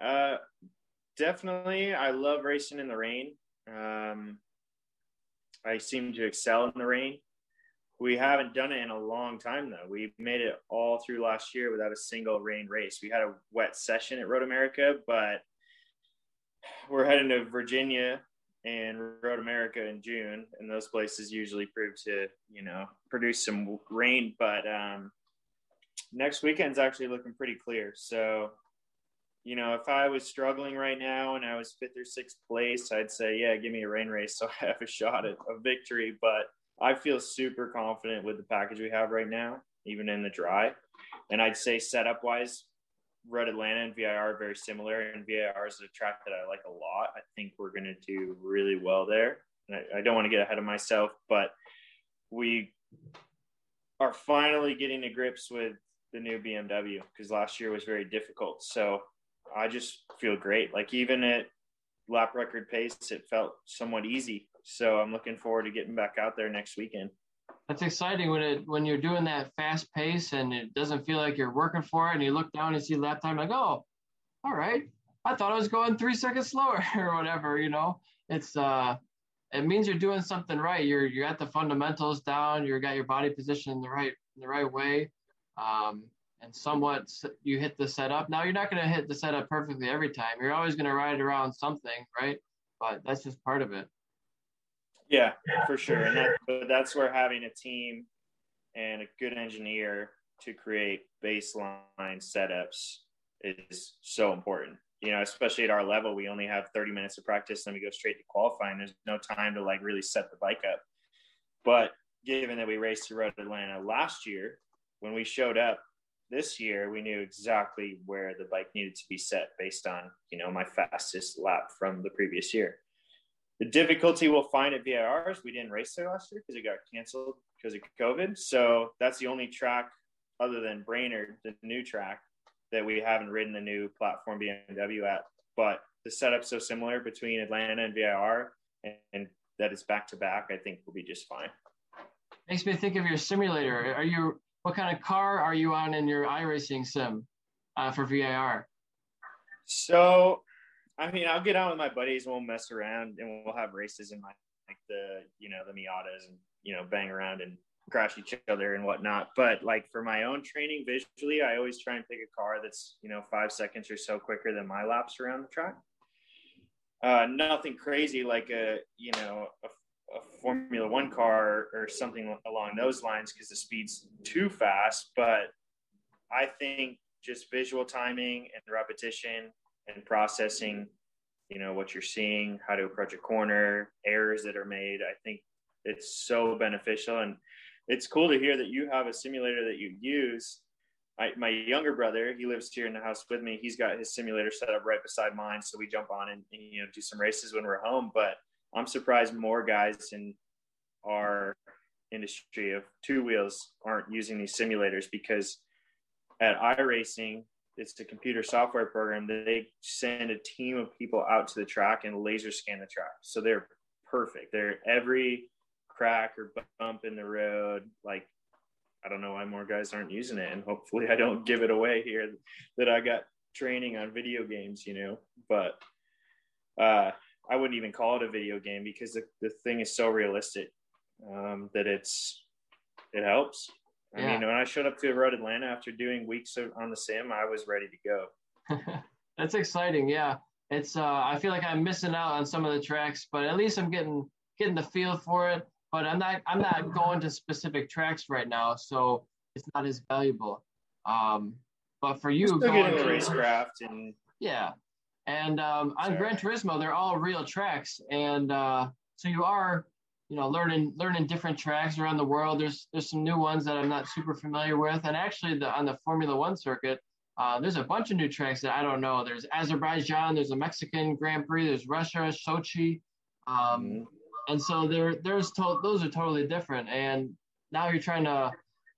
S1: Uh, definitely. I love racing in the rain. Um, I seem to excel in the rain. We haven't done it in a long time though. We made it all through last year without a single rain race. We had a wet session at Road America, but we're heading to Virginia and Road America in June, and those places usually prove to you know produce some rain. But um, next weekend's actually looking pretty clear. So, you know, if I was struggling right now and I was fifth or sixth place, I'd say, yeah, give me a rain race so I have a shot at a victory. But I feel super confident with the package we have right now, even in the dry. And I'd say setup wise, Road Atlanta and VIR are very similar, and VIR is a track that I like a lot. I think we're going to do really well there. I, I don't want to get ahead of myself, but we are finally getting to grips with the new BMW because last year was very difficult. So I just feel great. Like even at lap record pace, it felt somewhat easy. So I'm looking forward to getting back out there next weekend.
S2: That's exciting when it when you're doing that fast pace and it doesn't feel like you're working for it, and you look down and see lap time, like, oh, all right, I thought I was going three seconds slower or whatever. You know, it's uh, it means you're doing something right. You're you got the fundamentals down. You got your body position in the right in the right way, um, and somewhat you hit the setup. Now you're not going to hit the setup perfectly every time. You're always going to ride around something, right? But that's just part of it.
S1: Yeah, for sure. And that, but that's where having a team and a good engineer to create baseline setups is so important. You know, especially at our level, we only have 30 minutes of practice, and we go straight to qualifying. There's no time to like really set the bike up. But given that we raced the road Atlanta last year, when we showed up this year, we knew exactly where the bike needed to be set based on, you know, my fastest lap from the previous year. The difficulty we'll find at VIR is we didn't race there last year because it got canceled because of COVID. So that's the only track other than Brainerd, the new track that we haven't ridden the new platform BMW at. But the setup's so similar between Atlanta and VIR and, and that it's back to back, I think we'll be just fine.
S2: Makes me think of your simulator. Are you what kind of car are you on in your iRacing sim uh, for VIR?
S1: So I mean, I'll get out with my buddies and we'll mess around and we'll have races in my like the you know the Miatas and you know bang around and crash each other and whatnot. But like for my own training visually, I always try and pick a car that's you know five seconds or so quicker than my laps around the track. Uh, nothing crazy like a you know a, a Formula One car or something along those lines because the speed's too fast. But I think just visual timing and repetition and processing, you know, what you're seeing, how to approach a corner, errors that are made. I think it's so beneficial. And it's cool to hear that you have a simulator that you use. I, my younger brother, he lives here in the house with me. He's got his simulator set up right beside mine, so we jump on and, and you know do some races when we're home. But I'm surprised more guys in our industry of two wheels aren't using these simulators because at iRacing, it's a computer software program they send a team of people out to the track and laser scan the track. So they're perfect. They're every crack or bump in the road. Like, I don't know why more guys aren't using it. And hopefully I don't give it away here that I got training on video games, you know, but, uh, I wouldn't even call it a video game because the, the thing is so realistic um, that it's it helps. I yeah. mean, when I showed up to Road Atlanta after doing weeks on the sim, I was ready to
S2: go. That's exciting. Yeah, it's. Uh, I feel like I'm missing out on some of the tracks, but at least I'm getting getting the feel for it. But I'm not. I'm not going to specific tracks right now, so it's not as valuable. Um, but for you,
S1: still getting the racecraft and
S2: yeah, and um, on Gran Turismo, they're all real tracks, and uh, so you are you know learning learning different tracks around the world. There's there's some new ones that i'm not super familiar with. And actually the, on the formula one circuit uh, there's a bunch of new tracks that i don't know. There's azerbaijan there's a mexican grand prix there's russia sochi. Um, mm-hmm. and so there there's to- those are totally different. And now you're trying to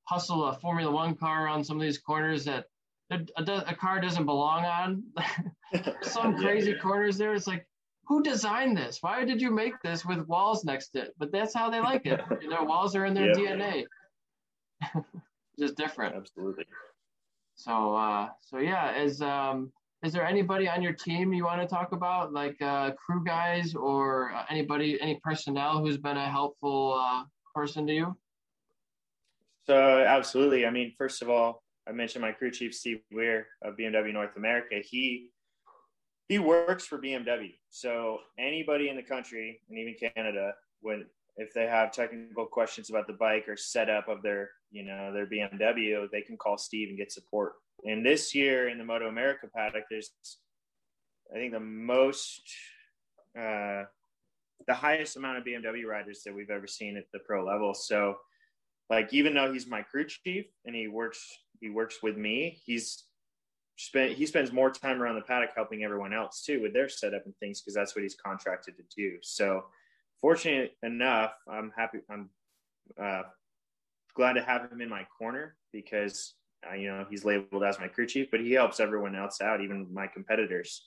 S2: hustle a formula one car on some of these corners that a, a car doesn't belong on. Some crazy yeah. corners there. It's like who designed this? Why did you make this with walls next to it? But that's how they like it. you know, walls are in their DNA. Just different.
S1: Absolutely.
S2: So, uh, so yeah, as um, is there anybody on your team you want to talk about, like uh, crew guys or uh, anybody, any personnel who's been a helpful uh, person to you?
S1: So absolutely. I mean, first of all, I mentioned my crew chief Steve Weir of BMW North America. He he works for BMW. So anybody in the country and even Canada, when if they have technical questions about the bike or setup of their you know their BMW, they can call Steve and get support. And this year in the Moto America paddock, there's I think the most uh, the highest amount of BMW riders that we've ever seen at the pro level. So like even though he's my crew chief and he works he works with me, he's spent he spends more time around the paddock helping everyone else too with their setup and things because that's what he's contracted to do. So fortunate enough, I'm happy I'm uh, glad to have him in my corner because uh, you know he's labeled as my crew chief, but he helps everyone else out, even my competitors.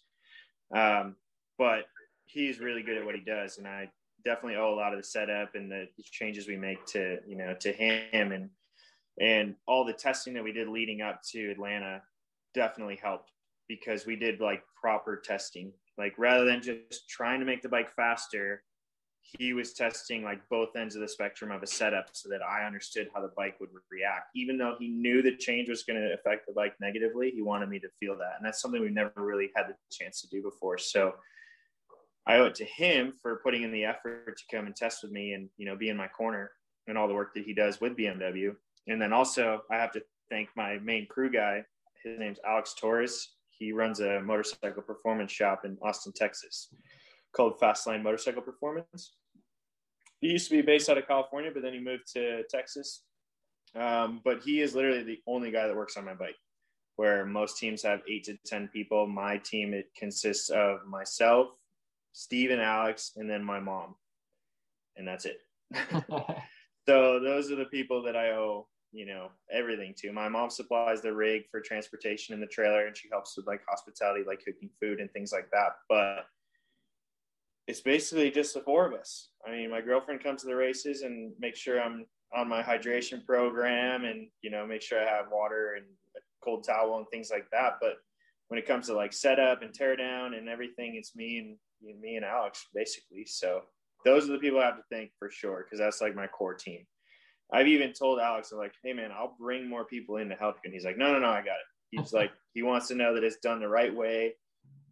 S1: Um, but he's really good at what he does, and I definitely owe a lot of the setup and the changes we make to you know to him and and all the testing that we did leading up to Atlanta definitely helped because we did like proper testing. Like rather than just trying to make the bike faster, he was testing like both ends of the spectrum of a setup so that I understood how the bike would react. Even though he knew the change was going to affect the bike negatively, he wanted me to feel that. And that's something we've never really had the chance to do before. So I owe it to him for putting in the effort to come and test with me and, you know, be in my corner and all the work that he does with BMW. And then also I have to thank my main crew guy. His name's Alex Torres. He runs a motorcycle performance shop in Austin, Texas called Fastline Motorcycle Performance. He used to be based out of California, but then he moved to Texas. Um, but he is literally the only guy that works on my bike. Where most teams have eight to ten people, my team it consists of myself, Steve and Alex, and then my mom, and that's it. so those are the people that I owe you know everything to. My mom supplies the rig for transportation in the trailer, and she helps with like hospitality, like cooking food and things like that. But it's basically just the four of us. I mean, my girlfriend comes to the races and makes sure I'm on my hydration program and, you know, make sure I have water and a cold towel and things like that. But when it comes to like setup and tear down and everything, it's me and me and Alex basically. So those are the people I have to thank for sure because that's like my core team. I've even told Alex, I'm like, hey man, I'll bring more people in to help you. And he's like, no, no, no, I got it. He's like, he wants to know that it's done the right way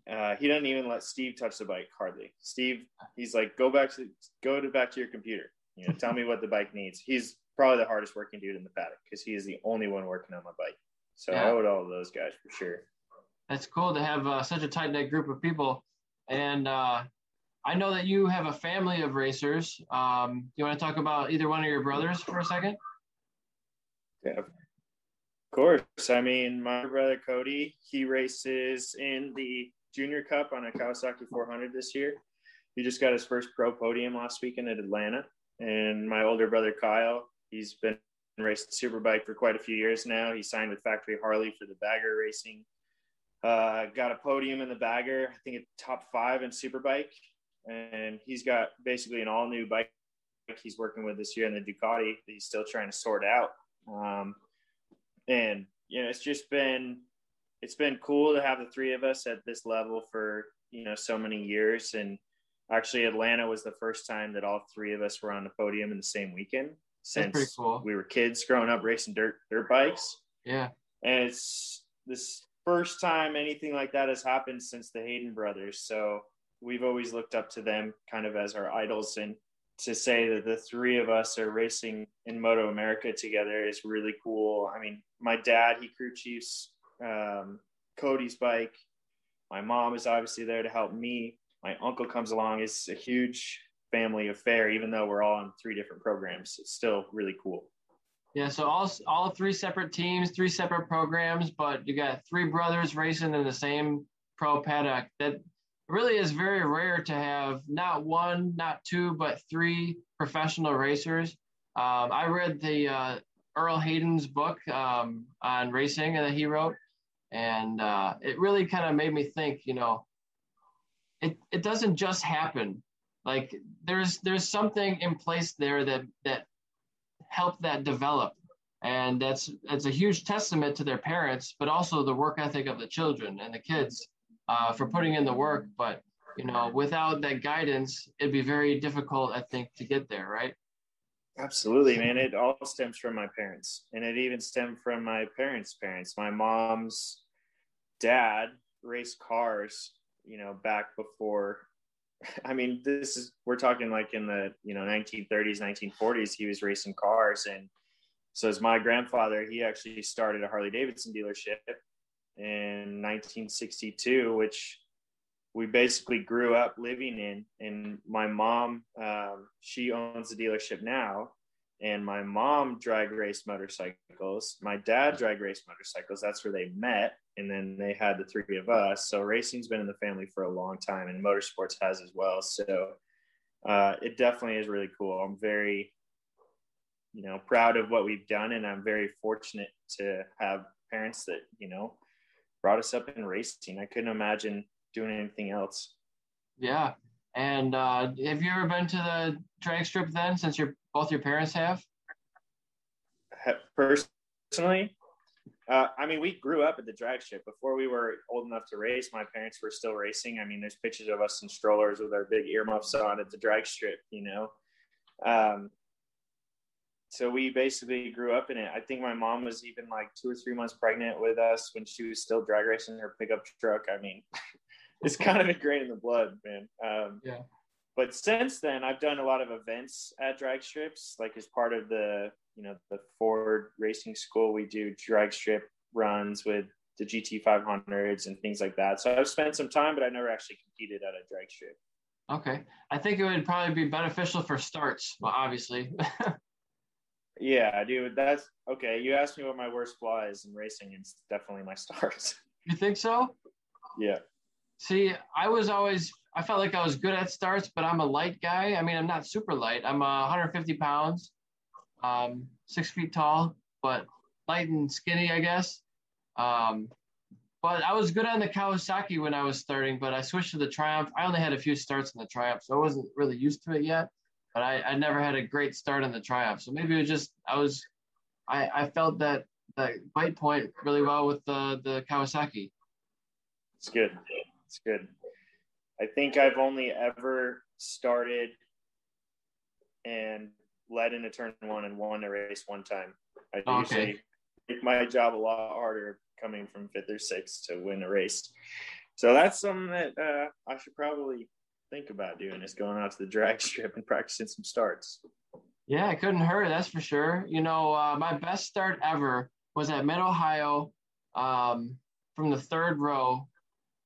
S1: uh, he doesn't even let Steve touch the bike hardly. Steve, he's like, go back to go to back to your computer. You know, tell me what the bike needs. He's probably the hardest working dude in the paddock because he is the only one working on my bike. So yeah. I owe it all to those guys for sure.
S2: That's cool to have uh, such a tight knit group of people. And uh, I know that you have a family of racers. Um, do you want to talk about either one of your brothers for a second?
S1: Yeah, of course. I mean, my brother Cody, he races in the Junior Cup on a Kawasaki 400 this year. He just got his first pro podium last weekend at Atlanta. And my older brother Kyle, he's been racing Superbike for quite a few years now. He signed with Factory Harley for the bagger racing. Uh, got a podium in the bagger, I think a top five in Superbike. And he's got basically an all new bike he's working with this year in the Ducati that he's still trying to sort out. Um, and, you know, it's just been it's been cool to have the three of us at this level for you know so many years and actually atlanta was the first time that all three of us were on the podium in the same weekend since cool. we were kids growing up racing dirt dirt bikes
S2: yeah
S1: and it's this first time anything like that has happened since the hayden brothers so we've always looked up to them kind of as our idols and to say that the three of us are racing in moto america together is really cool i mean my dad he crew chiefs um, Cody's bike. My mom is obviously there to help me. My uncle comes along. It's a huge family affair, even though we're all on three different programs. It's still really cool.
S2: Yeah, so all all three separate teams, three separate programs, but you got three brothers racing in the same pro paddock. That really is very rare to have not one, not two, but three professional racers. Um, I read the uh, Earl Hayden's book um, on racing that he wrote, and uh, it really kind of made me think you know it, it doesn't just happen like there's there's something in place there that that helped that develop and that's it's a huge testament to their parents, but also the work ethic of the children and the kids uh, for putting in the work. But you know, without that guidance, it'd be very difficult, I think, to get there, right?
S1: Absolutely, man. It all stems from my parents, and it even stemmed from my parents' parents. My mom's dad raced cars, you know, back before. I mean, this is we're talking like in the you know 1930s, 1940s. He was racing cars, and so as my grandfather, he actually started a Harley Davidson dealership in 1962, which we basically grew up living in. And my mom, um, she owns a dealership now. And my mom drag raced motorcycles. My dad drag raced motorcycles. That's where they met. And then they had the three of us. So racing's been in the family for a long time, and motorsports has as well. So uh, it definitely is really cool. I'm very, you know, proud of what we've done, and I'm very fortunate to have parents that you know brought us up in racing. I couldn't imagine doing anything else.
S2: Yeah. And uh, have you ever been to the drag strip then, since your both your parents have?
S1: Personally, uh, I mean, we grew up at the drag strip before we were old enough to race. My parents were still racing. I mean, there's pictures of us in strollers with our big earmuffs on at the drag strip, you know. Um, so we basically grew up in it. I think my mom was even like two or three months pregnant with us when she was still drag racing her pickup truck. I mean, it's kind of ingrained in the blood, man. Um,
S2: yeah.
S1: But since then, I've done a lot of events at drag strips, like as part of the you know the Ford Racing School. We do drag strip runs with the GT 500s and things like that. So I've spent some time, but I never actually competed at a drag strip.
S2: Okay, I think it would probably be beneficial for starts. Well, obviously.
S1: yeah, dude, that's okay. You asked me what my worst flaw is in racing. It's definitely my starts.
S2: You think so?
S1: Yeah.
S2: See, I was always I felt like I was good at starts, but I'm a light guy. I mean, I'm not super light. I'm uh, 150 pounds, um, six feet tall, but light and skinny, I guess. Um, but I was good on the Kawasaki when I was starting, but I switched to the Triumph. I only had a few starts in the Triumph, so I wasn't really used to it yet. But I, I never had a great start in the Triumph, so maybe it was just I was I, I felt that that bite point really well with the the Kawasaki.
S1: It's good. It's good. I think I've only ever started and led in a turn one and won a race one time. I okay. usually make my job a lot harder coming from fifth or sixth to win a race. So that's something that uh, I should probably think about doing is going out to the drag strip and practicing some starts.
S2: Yeah, it couldn't hurt. That's for sure. You know, uh, my best start ever was at Mid Ohio um, from the third row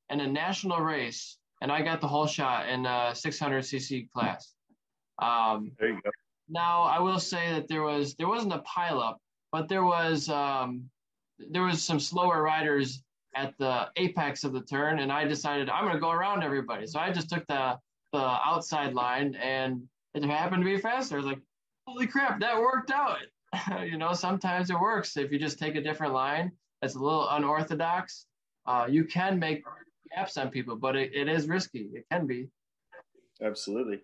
S2: in a national race, and I got the whole shot in a 600cc class.
S1: Um, there you go.
S2: Now I will say that there was there wasn't a pileup, but there was um, there was some slower riders at the apex of the turn, and I decided I'm going to go around everybody. So I just took the the outside line, and it happened to be faster. I was like, holy crap, that worked out. you know, sometimes it works if you just take a different line. That's a little unorthodox. Uh, you can make gaps on people, but it, it is risky. It can be.
S1: Absolutely.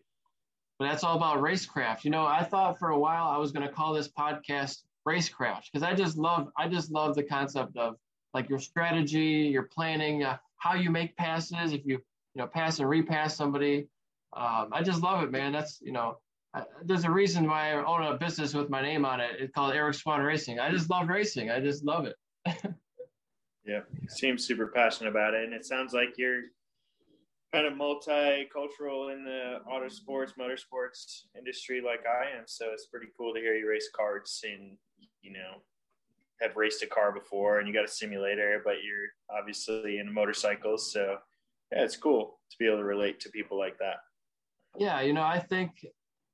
S2: But that's all about racecraft. You know, I thought for a while I was going to call this podcast racecraft because I just love I just love the concept of like your strategy, your planning, uh, how you make passes. If you you know pass and repass somebody, um, I just love it, man. That's you know. I, there's a reason why I own a business with my name on it. It's called Eric Swahn Racing. I just love racing. I just love it.
S1: Yeah, seems super passionate about it, and it sounds like you're kind of multicultural in the auto sports, motorsports industry, like I am. So it's pretty cool to hear you race karts and you know have raced a car before, and you got a simulator, but you're obviously in motorcycles. So yeah, it's cool to be able to relate to people like that.
S2: Yeah, you know, I think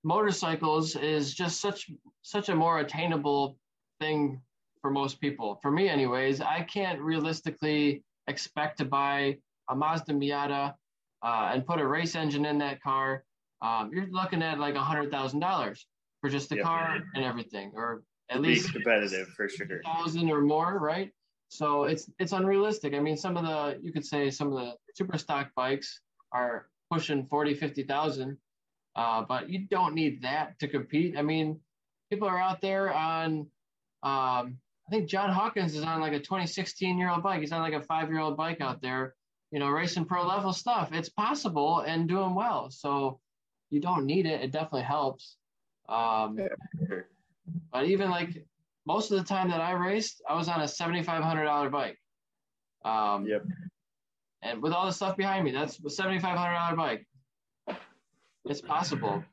S2: motorcycles is just such such a more attainable thing for most people. For me, anyways, I can't realistically expect to buy a Mazda Miata uh, and put a race engine in that car. Um, you're looking at like a hundred thousand dollars for just the yep. car and everything, or at
S1: Be
S2: least
S1: competitive for sure,
S2: thousand or more, right? So it's it's unrealistic. I mean, some of the you could say some of the super stock bikes are pushing 40, 50,000, uh, but you don't need that to compete. I mean, people are out there on Um, I think John Hawkins is on like a 2016 year old bike. He's on like a five year old bike out there, you know, racing pro level stuff. It's possible and doing well. So you don't need it. It definitely helps. Um, yeah. But even like most of the time that I raced, I was on a $7,500 bike. Um,
S1: yep.
S2: And with all the stuff behind me, that's a $7,500 bike. It's possible.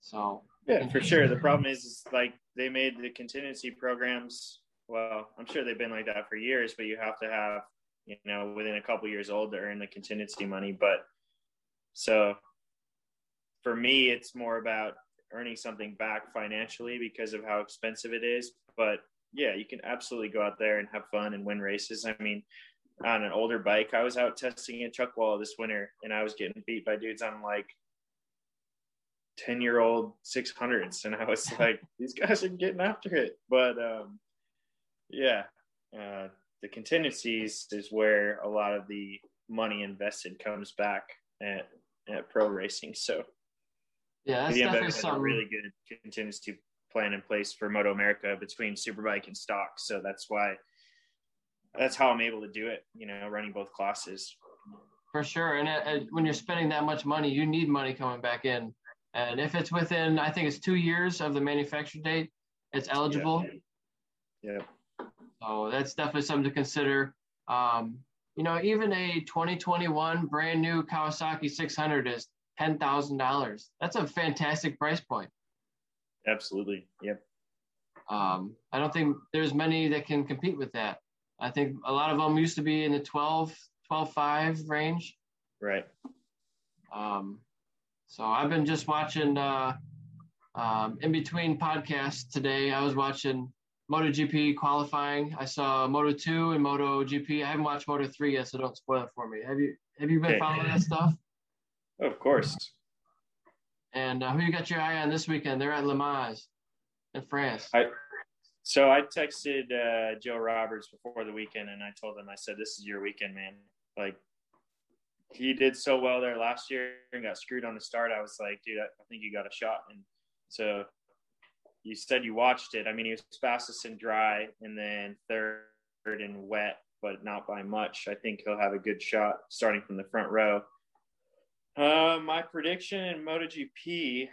S2: So.
S1: Yeah, for sure. The problem is, is like they made the contingency programs. Well, I'm sure they've been like that for years, but you have to have, you know, within a couple years old to earn the contingency money. But so for me, it's more about earning something back financially because of how expensive it is. But yeah, you can absolutely go out there and have fun and win races. I mean, on an older bike, I was out testing a Chuckwalla this winter and I was getting beat by dudes on like 10 year old 600s. And I was like, these guys are getting after it. But um, yeah, uh, the contingencies is where a lot of the money invested comes back at, at pro racing. So
S2: yeah, that's definitely something.
S1: a really good contingency plan in place for Moto America between Superbike and stock. So that's why that's how I'm able to do it. You know, running both classes.
S2: For sure, and uh, uh, when you're spending that much money, you need money coming back in. And if it's within, I think it's two years of the manufacture date, it's eligible.
S1: Yeah.
S2: yeah. So that's definitely something to consider. Um, you know, even a 2021 brand new Kawasaki 600 is ten thousand dollars. That's a fantastic price point.
S1: Absolutely. Yep.
S2: Um, I don't think there's many that can compete with that. I think a lot of them used to be in the 12, 12 5 range.
S1: Right.
S2: Um, so I've been just watching uh, um, in between podcasts today. I was watching MotoGP qualifying. I saw Moto 2 and Moto GP. I haven't watched Moto 3 yet, so don't spoil it for me. Have you have you been okay. following that stuff?
S1: Of course.
S2: And uh, who you got your eye on this weekend? They're at Le Mans in France.
S1: I, so I texted uh, Joe Roberts before the weekend, and I told him, I said, "This is your weekend, man. Like, he did so well there last year and got screwed on the start. I was like, dude, I, I think you got a shot. And so you said you watched it. I mean, he was fastest in dry, and then third in wet, but not by much. I think he'll have a good shot starting from the front row. Uh, my prediction in MotoGP.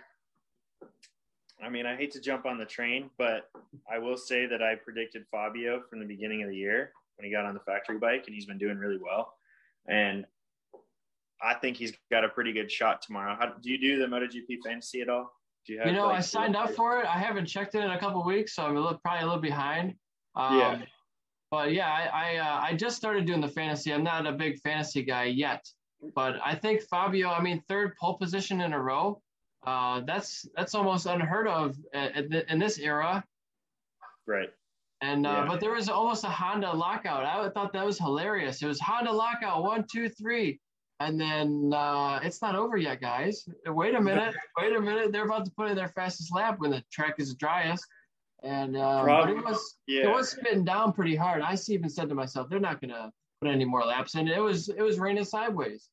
S1: I mean, I hate to jump on the train, but I will say that I predicted Fabio from the beginning of the year when he got on the factory bike, and he's been doing really well. And I think he's got a pretty good shot tomorrow. How, do you do the MotoGP fantasy at all?
S2: Do you, have, you know, like, I signed up for it. I haven't checked it in a couple weeks, so I'm a little, probably a little behind. Um, yeah. But yeah, I I, uh, I just started doing the fantasy. I'm not a big fantasy guy yet. But I think Fabio, I mean, third pole position in a row, uh, that's that's almost unheard of in this era.
S1: Right.
S2: And uh, yeah. but there was almost a Honda lockout. I thought that was hilarious. It was Honda lockout one, two, three, and then uh, it's not over yet, guys. Wait a minute. Wait a minute. They're about to put in their fastest lap when the track is driest. And uh, but it was yeah. it was spitting down pretty hard. I even said to myself, they're not gonna put any more laps in. It was it was raining sideways.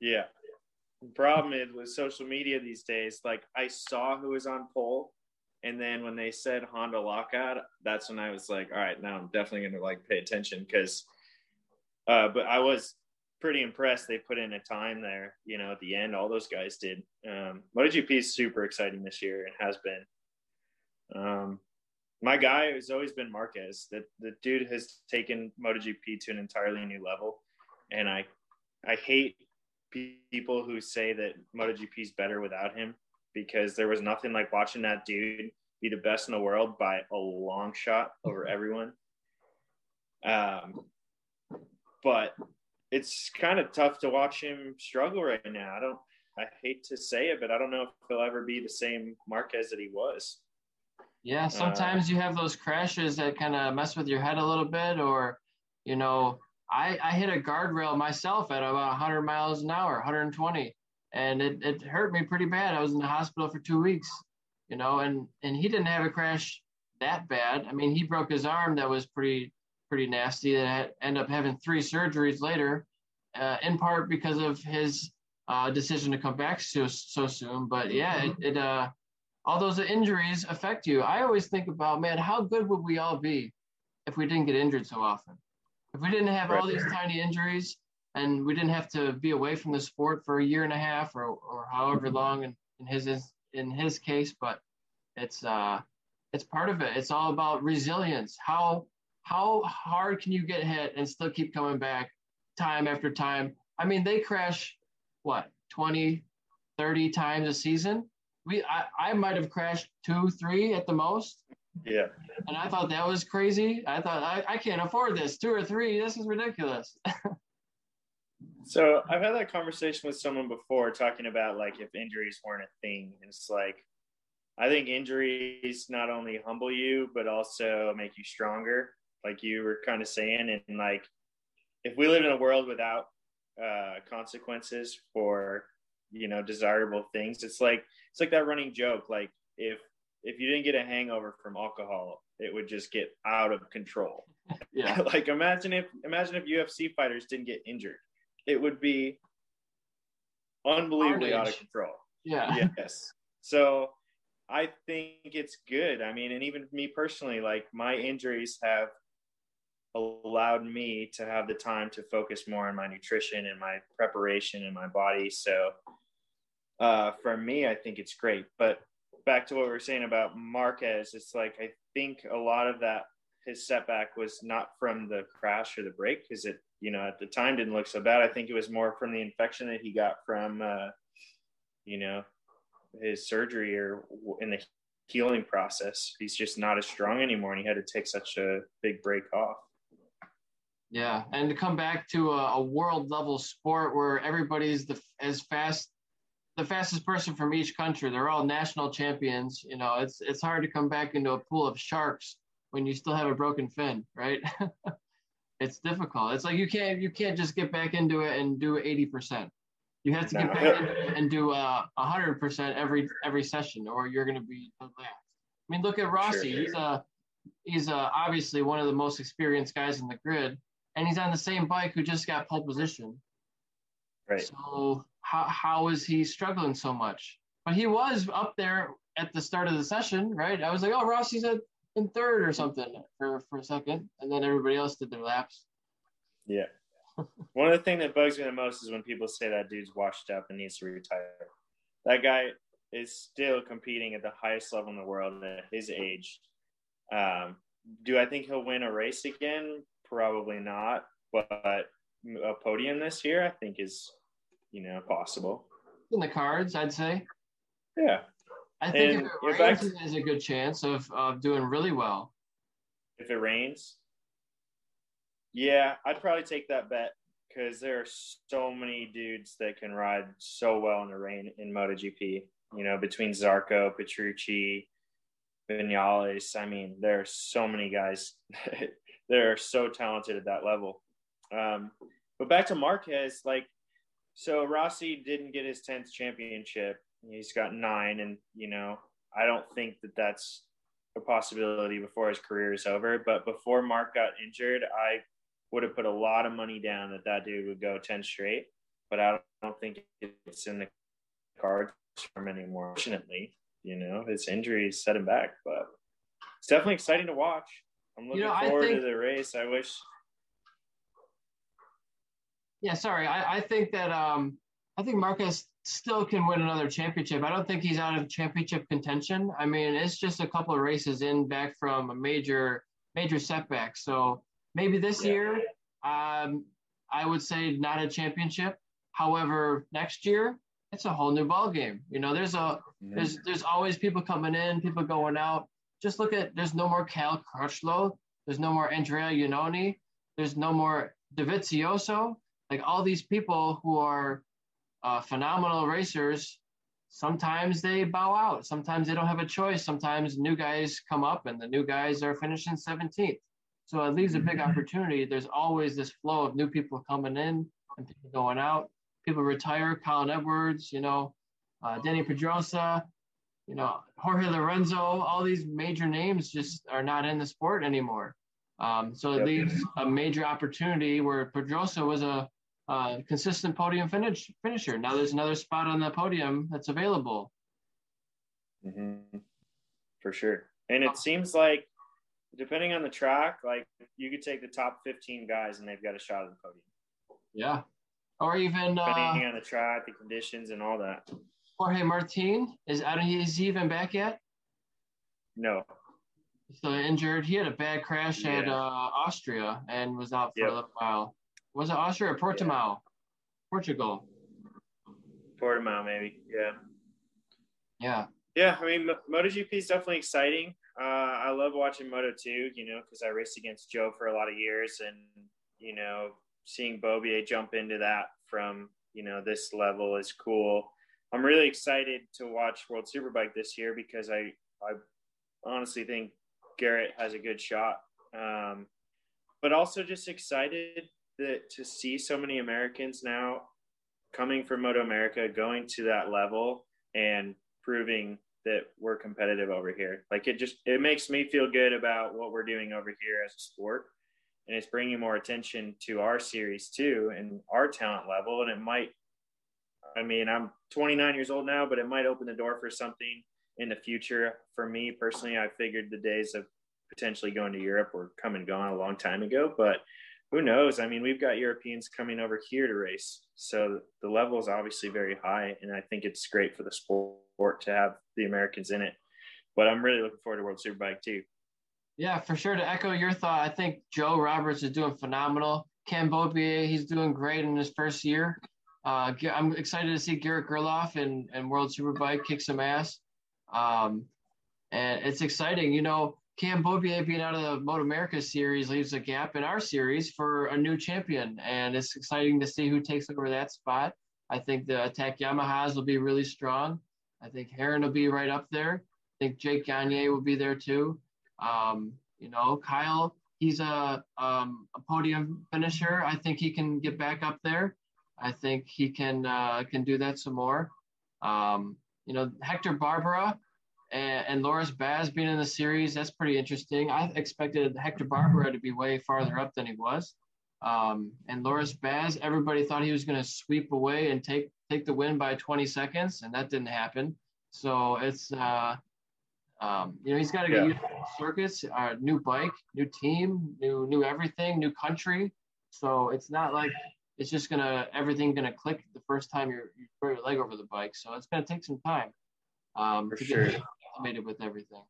S1: Yeah. The problem is with social media these days, like I saw who was on pole, and then when they said Honda lockout, that's when I was like, all right, now I'm definitely gonna like pay attention because uh but I was pretty impressed they put in a time there, you know, at the end, all those guys did. Um MotoGP is super exciting this year and has been. Um my guy has always been Marquez. That the dude has taken MotoGP to an entirely new level, and I I hate people who say that MotoGP is better without him because there was nothing like watching that dude be the best in the world by a long shot over everyone. Um, but it's kind of tough to watch him struggle right now. I don't. I hate to say it, but I don't know if he'll ever be the same Marquez that he was.
S2: Yeah, uh, sometimes uh, you have those crashes that kind of mess with your head a little bit, or you know, I I hit a guardrail myself at about 100 miles an hour, 120, and it it hurt me pretty bad. I was in the hospital for two weeks, you know, and and he didn't have a crash that bad. I mean, he broke his arm that was pretty pretty nasty. That ended up having three surgeries later, uh, in part because of his uh, decision to come back so so soon. But yeah, it, it uh all those injuries affect you. I always think about, man, how good would we all be if we didn't get injured so often? If we didn't have all these tiny injuries and we didn't have to be away from the sport for a year and a half or, or however long in, in his in his case, but it's uh it's part of it. It's all about resilience. How how hard can you get hit and still keep coming back time after time? I mean, they crash what 20, 30 times a season. We I, I might have crashed two, three at the most.
S1: Yeah.
S2: And I thought that was crazy. I thought I, I can't afford this. Two or three, this is ridiculous.
S1: so I've had that conversation with someone before talking about like if injuries weren't a thing. And it's like I think injuries not only humble you, but also make you stronger, like you were kind of saying. And like if we live in a world without uh, consequences for you know desirable things, it's like it's like that running joke. Like if if you didn't get a hangover from alcohol, it would just get out of control.
S2: Yeah.
S1: like imagine if imagine if UFC fighters didn't get injured. It would be unbelievably out of control.
S2: Yeah.
S1: Yes. So I think it's good. I mean, and even me personally, like my injuries have allowed me to have the time to focus more on my nutrition and my preparation and my body. So uh, for me, I think it's great. But back to what we were saying about Marquez, it's like I think a lot of that his setback was not from the crash or the break because it you know at the time didn't look so bad. I think it was more from the infection that he got from uh, you know his surgery or in the healing process. He's just not as strong anymore, and he had to take such a big break off.
S2: Yeah, and to come back to a, a world level sport where everybody's the as fast the fastest person from each country. They're all national champions. You know, it's it's hard to come back into a pool of sharks when you still have a broken fin, right? it's difficult. It's like you can't you can't just get back into it and do eighty percent. You have to get back into it and do uh, a hundred percent every every session, or you're going to be the last. I mean, look at Rossi. Sure, he's a uh, he's uh, obviously one of the most experienced guys in the grid, and he's on the same bike who just got pole position.
S1: Right.
S2: So how how is he struggling so much? But he was up there at the start of the session, right? I was like, oh, Rossi's at in third or something for for a second, and then everybody else did their laps.
S1: Yeah. One of the things that bugs me the most is when people say that dude's washed up and needs to retire. That guy is still competing at the highest level in the world at his age. Um, do I think he'll win a race again? Probably not. But a podium this year, I think, is you know possible.
S2: In the cards, I'd say.
S1: Yeah.
S2: I think and if it rains, he has a good chance of, of doing really well.
S1: If it rains, yeah, I'd probably take that bet because there are so many dudes that can ride so well in the rain in MotoGP. You know, between Zarco, Petrucci, Vinales. I mean, there are so many guys that are so talented at that level. Um, but back to Marquez, like, so Rossi didn't get his 10th championship. He's got nine. And, you know, I don't think that that's a possibility before his career is over. But before Mark got injured, I would have put a lot of money down that that dude would go 10 straight, but I don't think it's in the cards for him anymore. Fortunately, you know, his injuries set him back, but it's definitely exciting to watch. I'm looking you know, forward think, to the race. I wish.
S2: Yeah, sorry. I, I think that um, I think Marquez still can win another championship. I don't think he's out of championship contention. I mean, it's just a couple of races in back from a major major setback. So Maybe this yeah. year, um, I would say not a championship. However, next year it's a whole new ball game. You know, there's a there's there's always people coming in, people going out. Just look at there's no more Cal Crutchlow, there's no more Andrea Iannone, there's no more Dovizioso. Like all these people who are uh, phenomenal racers, sometimes they bow out. Sometimes they don't have a choice. Sometimes new guys come up and the new guys are finishing 17th. So it leaves a big mm-hmm. opportunity. There's always this flow of new people coming in and people going out. People retire. Colin Edwards, you know, uh, Dani Pedrosa, you know, Jorge Lorenzo. All these major names just are not in the sport anymore. Um, so it leaves a major opportunity where Pedrosa was a, a consistent podium finish finisher. Now there's another spot on the podium that's available.
S1: Mm-hmm. For sure. And it seems like, depending on the track, like you could take the top 15 guys and they've got a shot at the podium.
S2: Yeah. Or even
S1: depending
S2: uh,
S1: on the track, the conditions, and all that.
S2: Jorge Martin is don't is he even back yet?
S1: No.
S2: So injured. He had a bad crash yeah. at uh, Austria and was out for yep. a little while. Was it Austria or Portimao? Yeah. Portugal.
S1: Portimao, maybe. Yeah.
S2: Yeah.
S1: Yeah, I mean, MotoGP is definitely exciting. Uh, I love watching Moto 2, you know, because I raced against Joe for a lot of years, and you know, seeing Beaubier jump into that from you know this level is cool. I'm really excited to watch World Superbike this year because I I honestly think Garrett has a good shot, um, but also just excited that to see so many Americans now coming from Moto America going to that level and proving that we're competitive over here. Like it just it makes me feel good about what we're doing over here as a sport, and it's bringing more attention to our series too and our talent level. And it might, I mean, I'm 29 years old now, but it might open the door for something in the future. For me personally, I figured the days of potentially going to Europe were come and gone a long time ago, but who knows? I mean, we've got Europeans coming over here to race, so the level is obviously very high, and I think it's great for the sport to have the Americans in it. But I'm really looking forward to World Superbike too.
S2: Yeah, for sure. To echo your thought, I think Joe Roberts is doing phenomenal. Beaubier, he's doing great in his first year. Uh, I'm excited to see Garrett Gerloff and, and World Superbike kick some ass. Um, and it's exciting. You know, Cam Beaubier being out of the Moto America series leaves a gap in our series for a new champion, and it's exciting to see who takes over that spot. I think the attack Yamahas will be really strong. I think Herrin will be right up there. I think Jake Gagne will be there too. Um, you know, Kyle, he's a, um, a podium finisher. I think he can get back up there. I think he can uh, can do that some more. Um, you know, Hector Barbera, and, and Loris Baz being in the series, that's pretty interesting. I expected Hector Barbera to be way farther up than he was. Um, and Loris Baz, everybody thought he was going to sweep away and take take the win by 20 seconds, and that didn't happen. So it's uh, um, you know he's got to get yeah. used to circuits, uh, new bike, new team, new new everything, new country. So it's not like it's just gonna everything gonna click the first time you you throw your leg over the bike. So it's gonna take some time um,
S1: For to sure.
S2: get acclimated with everything.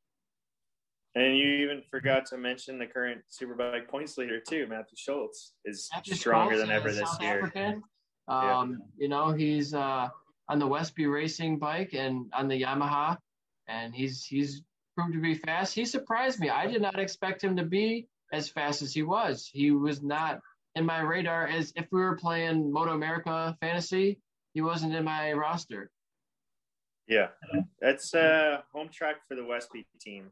S1: And you even forgot to mention the current Superbike points leader too, Matthew Scholtz is Matthew stronger Scholtz than ever this South year. African.
S2: Um, yeah. You know, he's uh, on the Westby Racing bike and on the Yamaha, and he's he's proved to be fast. He surprised me. I did not expect him to be as fast as he was. He was not in my radar as if we were playing Moto America Fantasy. He wasn't in my roster.
S1: Yeah, uh-huh. that's a home track for the Westby team.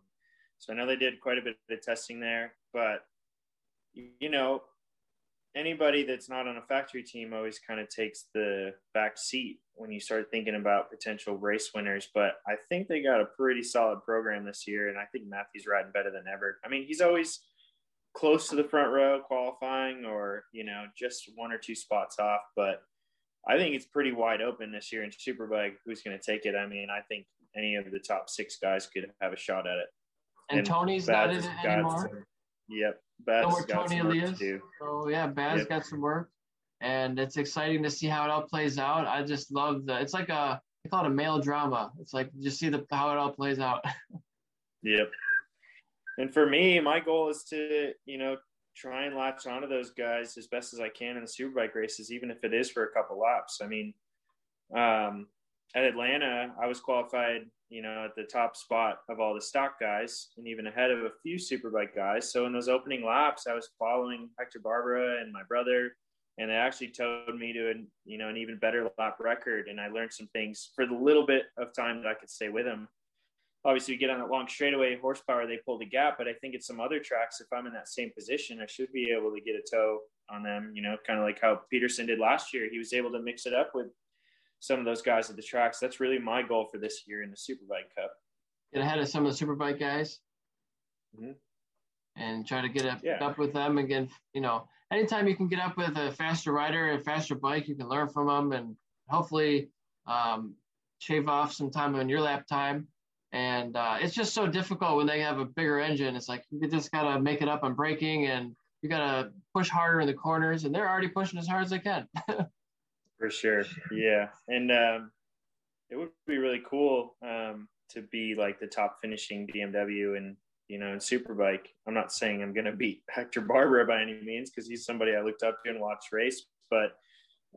S1: So I know they did quite a bit of testing there, but you know, anybody that's not on a factory team always kind of takes the back seat when you start thinking about potential race winners. But I think they got a pretty solid program this year, and I think Matthew's riding better than ever. I mean, he's always close to the front row qualifying, or you know, just one or two spots off, but I think it's pretty wide open this year in Superbike. Who's going to take it? I mean, I think any of the top six guys could have a shot at it.
S2: And, and Tony's Baz not in it anymore. Some,
S1: yep, Baz no got Tony some work to do.
S2: So yeah, Baz yep. got some work, and it's exciting to see how it all plays out. I just love the. It's like a they call it a male drama. It's like just see the how it all plays out.
S1: yep. And for me, my goal is to you know try and latch onto those guys as best as I can in the superbike races, even if it is for a couple laps. I mean, um, at Atlanta, I was qualified, you know, at the top spot of all the stock guys and even ahead of a few superbike guys. So in those opening laps, I was following Hector Barbera and my brother, and they actually towed me to an, you know, an even better lap record. And I learned some things for the little bit of time that I could stay with him obviously you get on that long straightaway horsepower they pull the gap but i think at some other tracks if i'm in that same position i should be able to get a toe on them you know kind of like how peterson did last year. He was able to mix it up with some of those guys at the tracks. That's really my goal for this year in the superbike cup.
S2: Get ahead of some of the superbike guys? Mm-hmm. and try to get up, yeah. up with them again you know anytime you can get up with a faster rider and a faster bike you can learn from them and hopefully um, shave off some time on your lap time And uh, it's just so difficult when they have a bigger engine. It's like you just gotta make it up on braking, and you gotta push harder in the corners, and they're already pushing as hard as they can.
S1: For sure, yeah, and um, it would be really cool um, to be like the top finishing BMW and you know in Superbike. I'm not saying I'm gonna beat Hector Barbera by any means because he's somebody I looked up to and watched race, but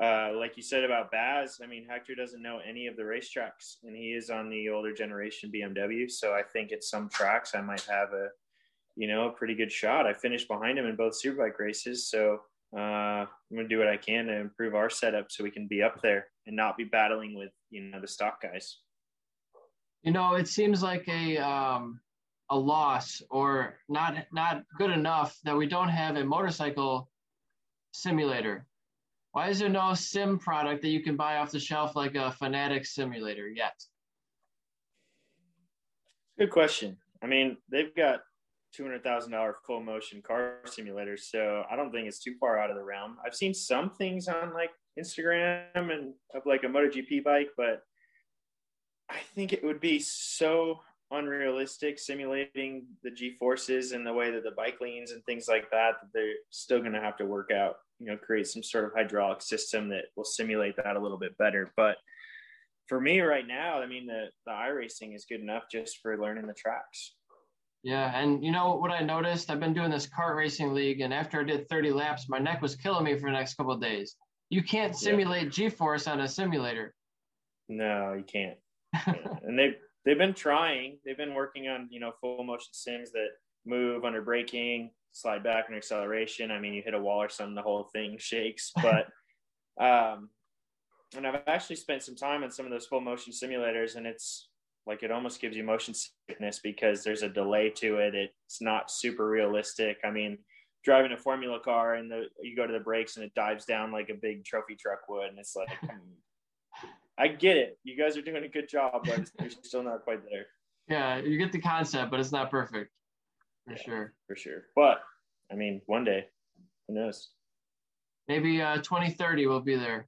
S1: uh, like you said about Baz, I mean, Hector doesn't know any of the racetracks, and he is on the older generation BMW. So I think at some tracks I might have a, you know, a pretty good shot. I finished behind him in both Superbike races, so uh, I'm gonna do what I can to improve our setup so we can be up there and not be battling with you know the stock guys.
S2: You know, it seems like a um, a loss or not not good enough that we don't have a motorcycle simulator why is there no sim product that you can buy off the shelf like a Fanatec simulator yet?
S1: Good question. I mean, they've got two hundred thousand dollar full motion car simulators, so I don't think it's too far out of the realm. I've seen some things on like Instagram and of like a MotoGP bike, but I think it would be so unrealistic simulating the G forces and the way that the bike leans and things like that that they're still going to have to work out you know create some sort of hydraulic system that will simulate that a little bit better. But for me right now i mean the the iRacing is good enough just for learning the tracks.
S2: Yeah and you know what i noticed? I've been doing this kart racing league and after i did 30 laps my neck was killing me for the next couple of days. You can't simulate yeah. g-force on a simulator.
S1: No you can't. And they they've been trying. They've been working on you know full motion sims that move under braking slide back and acceleration. I mean, you hit a wall or something, the whole thing shakes. But um, and I've actually spent some time on some of those full motion simulators, and it's like it almost gives you motion sickness because there's a delay to it. It's not super realistic. I mean, driving a Formula car and the you go to the brakes and it dives down like a big trophy truck would, and it's like. I get it. You guys are doing a good job, but you're still not quite there.
S2: Yeah, you get the concept, but it's not perfect for yeah, sure.
S1: For sure. But I mean, one day, who knows?
S2: Maybe uh, 2030 we'll be there.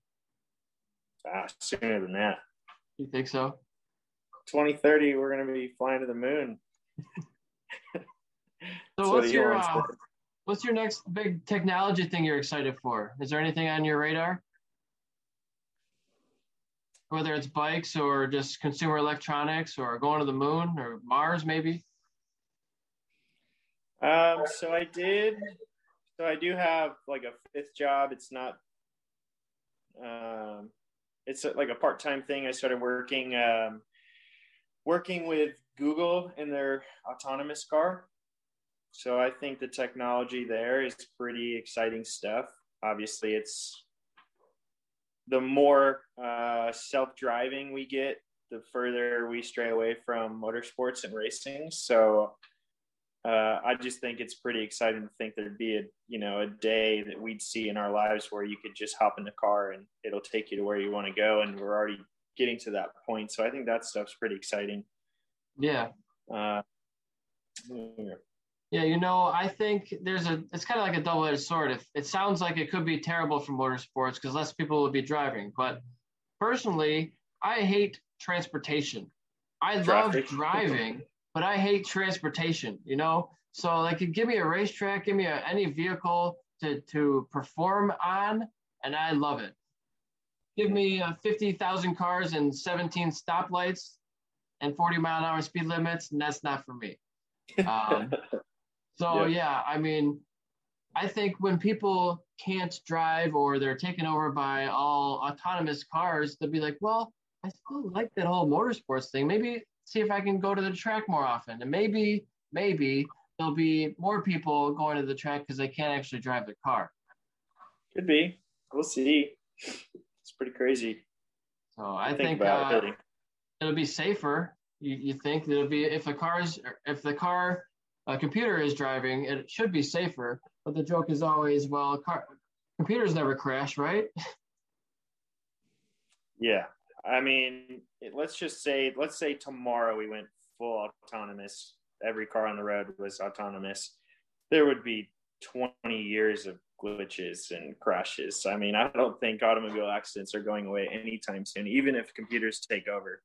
S1: Ah, sooner than that.
S2: You think so?
S1: 2030, we're going to be flying to the moon.
S2: so what's your uh, what's your next big technology thing you're excited for? Is there anything on your radar? Whether it's bikes or just consumer electronics or going to the moon or Mars, maybe.
S1: Um, so I did. So I do have like a fifth job. It's not. Um, it's like a part-time thing. I started working, um, working with Google in their autonomous car. So I think the technology there is pretty exciting stuff. Obviously, it's the more uh, self-driving we get, the further we stray away from motorsports and racing. So uh, I just think it's pretty exciting to think there'd be a you know a day that we'd see in our lives where you could just hop in the car and it'll take you to where you want to go, and we're already getting to that point. So I think that stuff's pretty exciting.
S2: Yeah. Uh, yeah, you know, I think there's a. It's kind of like a double-edged sword. If it sounds like it could be terrible for motorsports because less people will be driving, but personally, I hate transportation. I Traffic. love driving but I hate transportation, you know? So like give me a racetrack, give me a, any vehicle to, to perform on, and I love it. Give me uh, 50,000 cars and 17 stoplights and 40 mile an hour speed limits, and that's not for me. Um, so yeah. yeah, I mean, I think when people can't drive or they're taken over by all autonomous cars, they'll be like, well, I still like that whole motorsports thing. Maybe see if I can go to the track more often. And maybe, maybe there'll be more people going to the track because they can't actually drive the car.
S1: Could be. We'll see. It's pretty crazy.
S2: So I think, think uh, it. it'll be safer. You, you think it'll be if the car's if the car a computer is driving, it should be safer. But the joke is always, well, car computers never crash, right?
S1: Yeah, I mean, let's just say, let's say tomorrow we went full autonomous. Every car on the road was autonomous. There would be 20 years of glitches and crashes. I mean, I don't think automobile accidents are going away anytime soon, even if computers take over.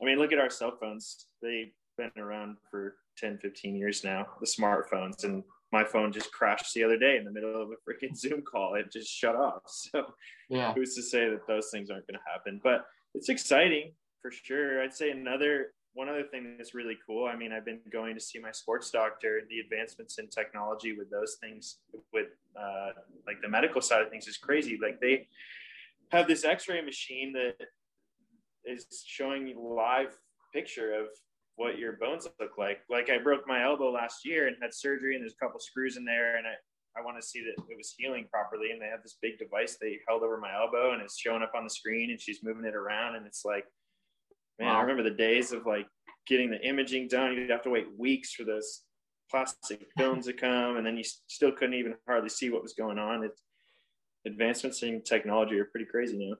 S1: I mean, look at our cell phones. They've been around for 10, 15 years now, the smartphones. And my phone just crashed the other day in the middle of a freaking Zoom call. It just shut off. So
S2: yeah,
S1: who's to say that those things aren't going to happen? But it's exciting for sure. I'd say another one other thing that's really cool. I mean, I've been going to see my sports doctor. The advancements in technology with those things, with uh, like the medical side of things, is crazy. Like they have this X-ray machine that is showing you live picture of what your bones look like. Like I broke my elbow last year and had surgery, and there's a couple screws in there, and I, I want to see that it was healing properly. And they have this big device they held over my elbow, and it's showing up on the screen, and she's moving it around, and it's like, man, wow. I remember the days of like getting the imaging done. You'd have to wait weeks for those plastic films to come, and then you still couldn't even hardly see what was going on. It's advancements in technology are pretty crazy now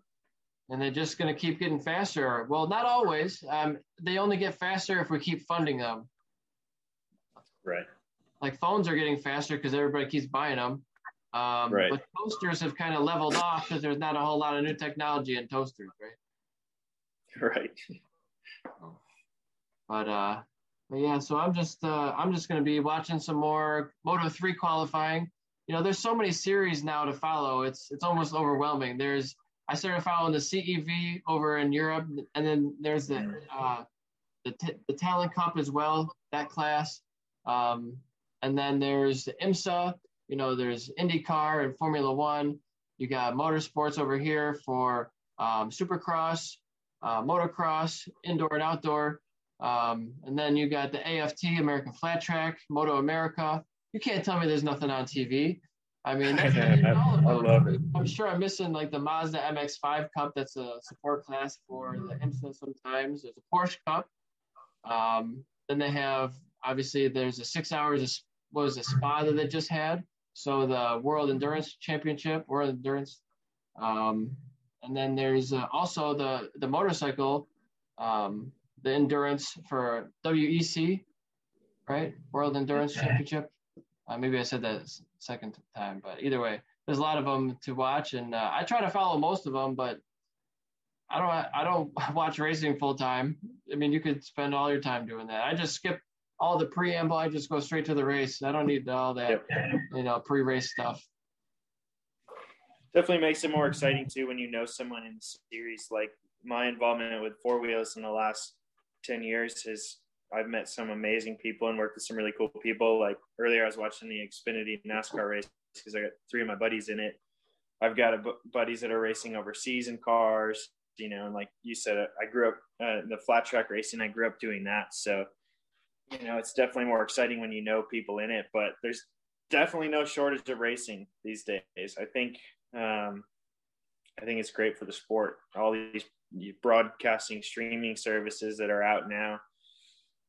S2: and they're just going to keep getting faster. Well, not always. Um, they only get faster if we keep funding them.
S1: Right.
S2: Like phones are getting faster because everybody keeps buying them. Um, right. But toasters have kind of leveled off because there's not a whole lot of new technology in toasters, right?
S1: Right.
S2: But uh, but yeah. So I'm just uh, I'm just going to be watching some more Moto three qualifying. You know, there's so many series now to follow. It's it's almost overwhelming. There's I started following the CEV over in Europe, and then there's the uh, the, t- the Talent Cup as well, that class. Um, and then there's the IMSA. You know, there's IndyCar and Formula One. You got motorsports over here for um, Supercross, uh, motocross, indoor and outdoor. Um, and then you got the AFT, American Flat Track, Moto America. You can't tell me there's nothing on TV. I mean, I, love it. I'm sure I'm missing like the Mazda MX-5 Cup. That's a support class for the IMSA. Sometimes there's a Porsche Cup. Um, then they have obviously there's a six hours. What was a spa that they just had? So the World Endurance Championship, World Endurance, um, and then there's uh, also the the motorcycle, um, the endurance for WEC, right? World Endurance Championship. Uh, maybe I said that second time, but either way, there's a lot of them to watch, and uh, I try to follow most of them, but I don't I don't watch racing full time. I mean, you could spend all your time doing that. I just skip all the preamble. I just go straight to the race. I don't need all that, you know, pre-race stuff.
S1: Definitely makes it more exciting too when you know someone in the series. Like my involvement with four wheels in the last ten years has I've met some amazing people and worked with some really cool people. Like earlier, I was watching the Xfinity NASCAR race because I got three of my buddies in it. I've got a, buddies that are racing overseas in cars, you know, and like you said, I grew up uh, in the flat track racing. I grew up doing that, so you know, it's definitely more exciting when you know people in it. But there's definitely no shortage of racing these days. I think um, I think it's great for the sport. All these broadcasting streaming services that are out now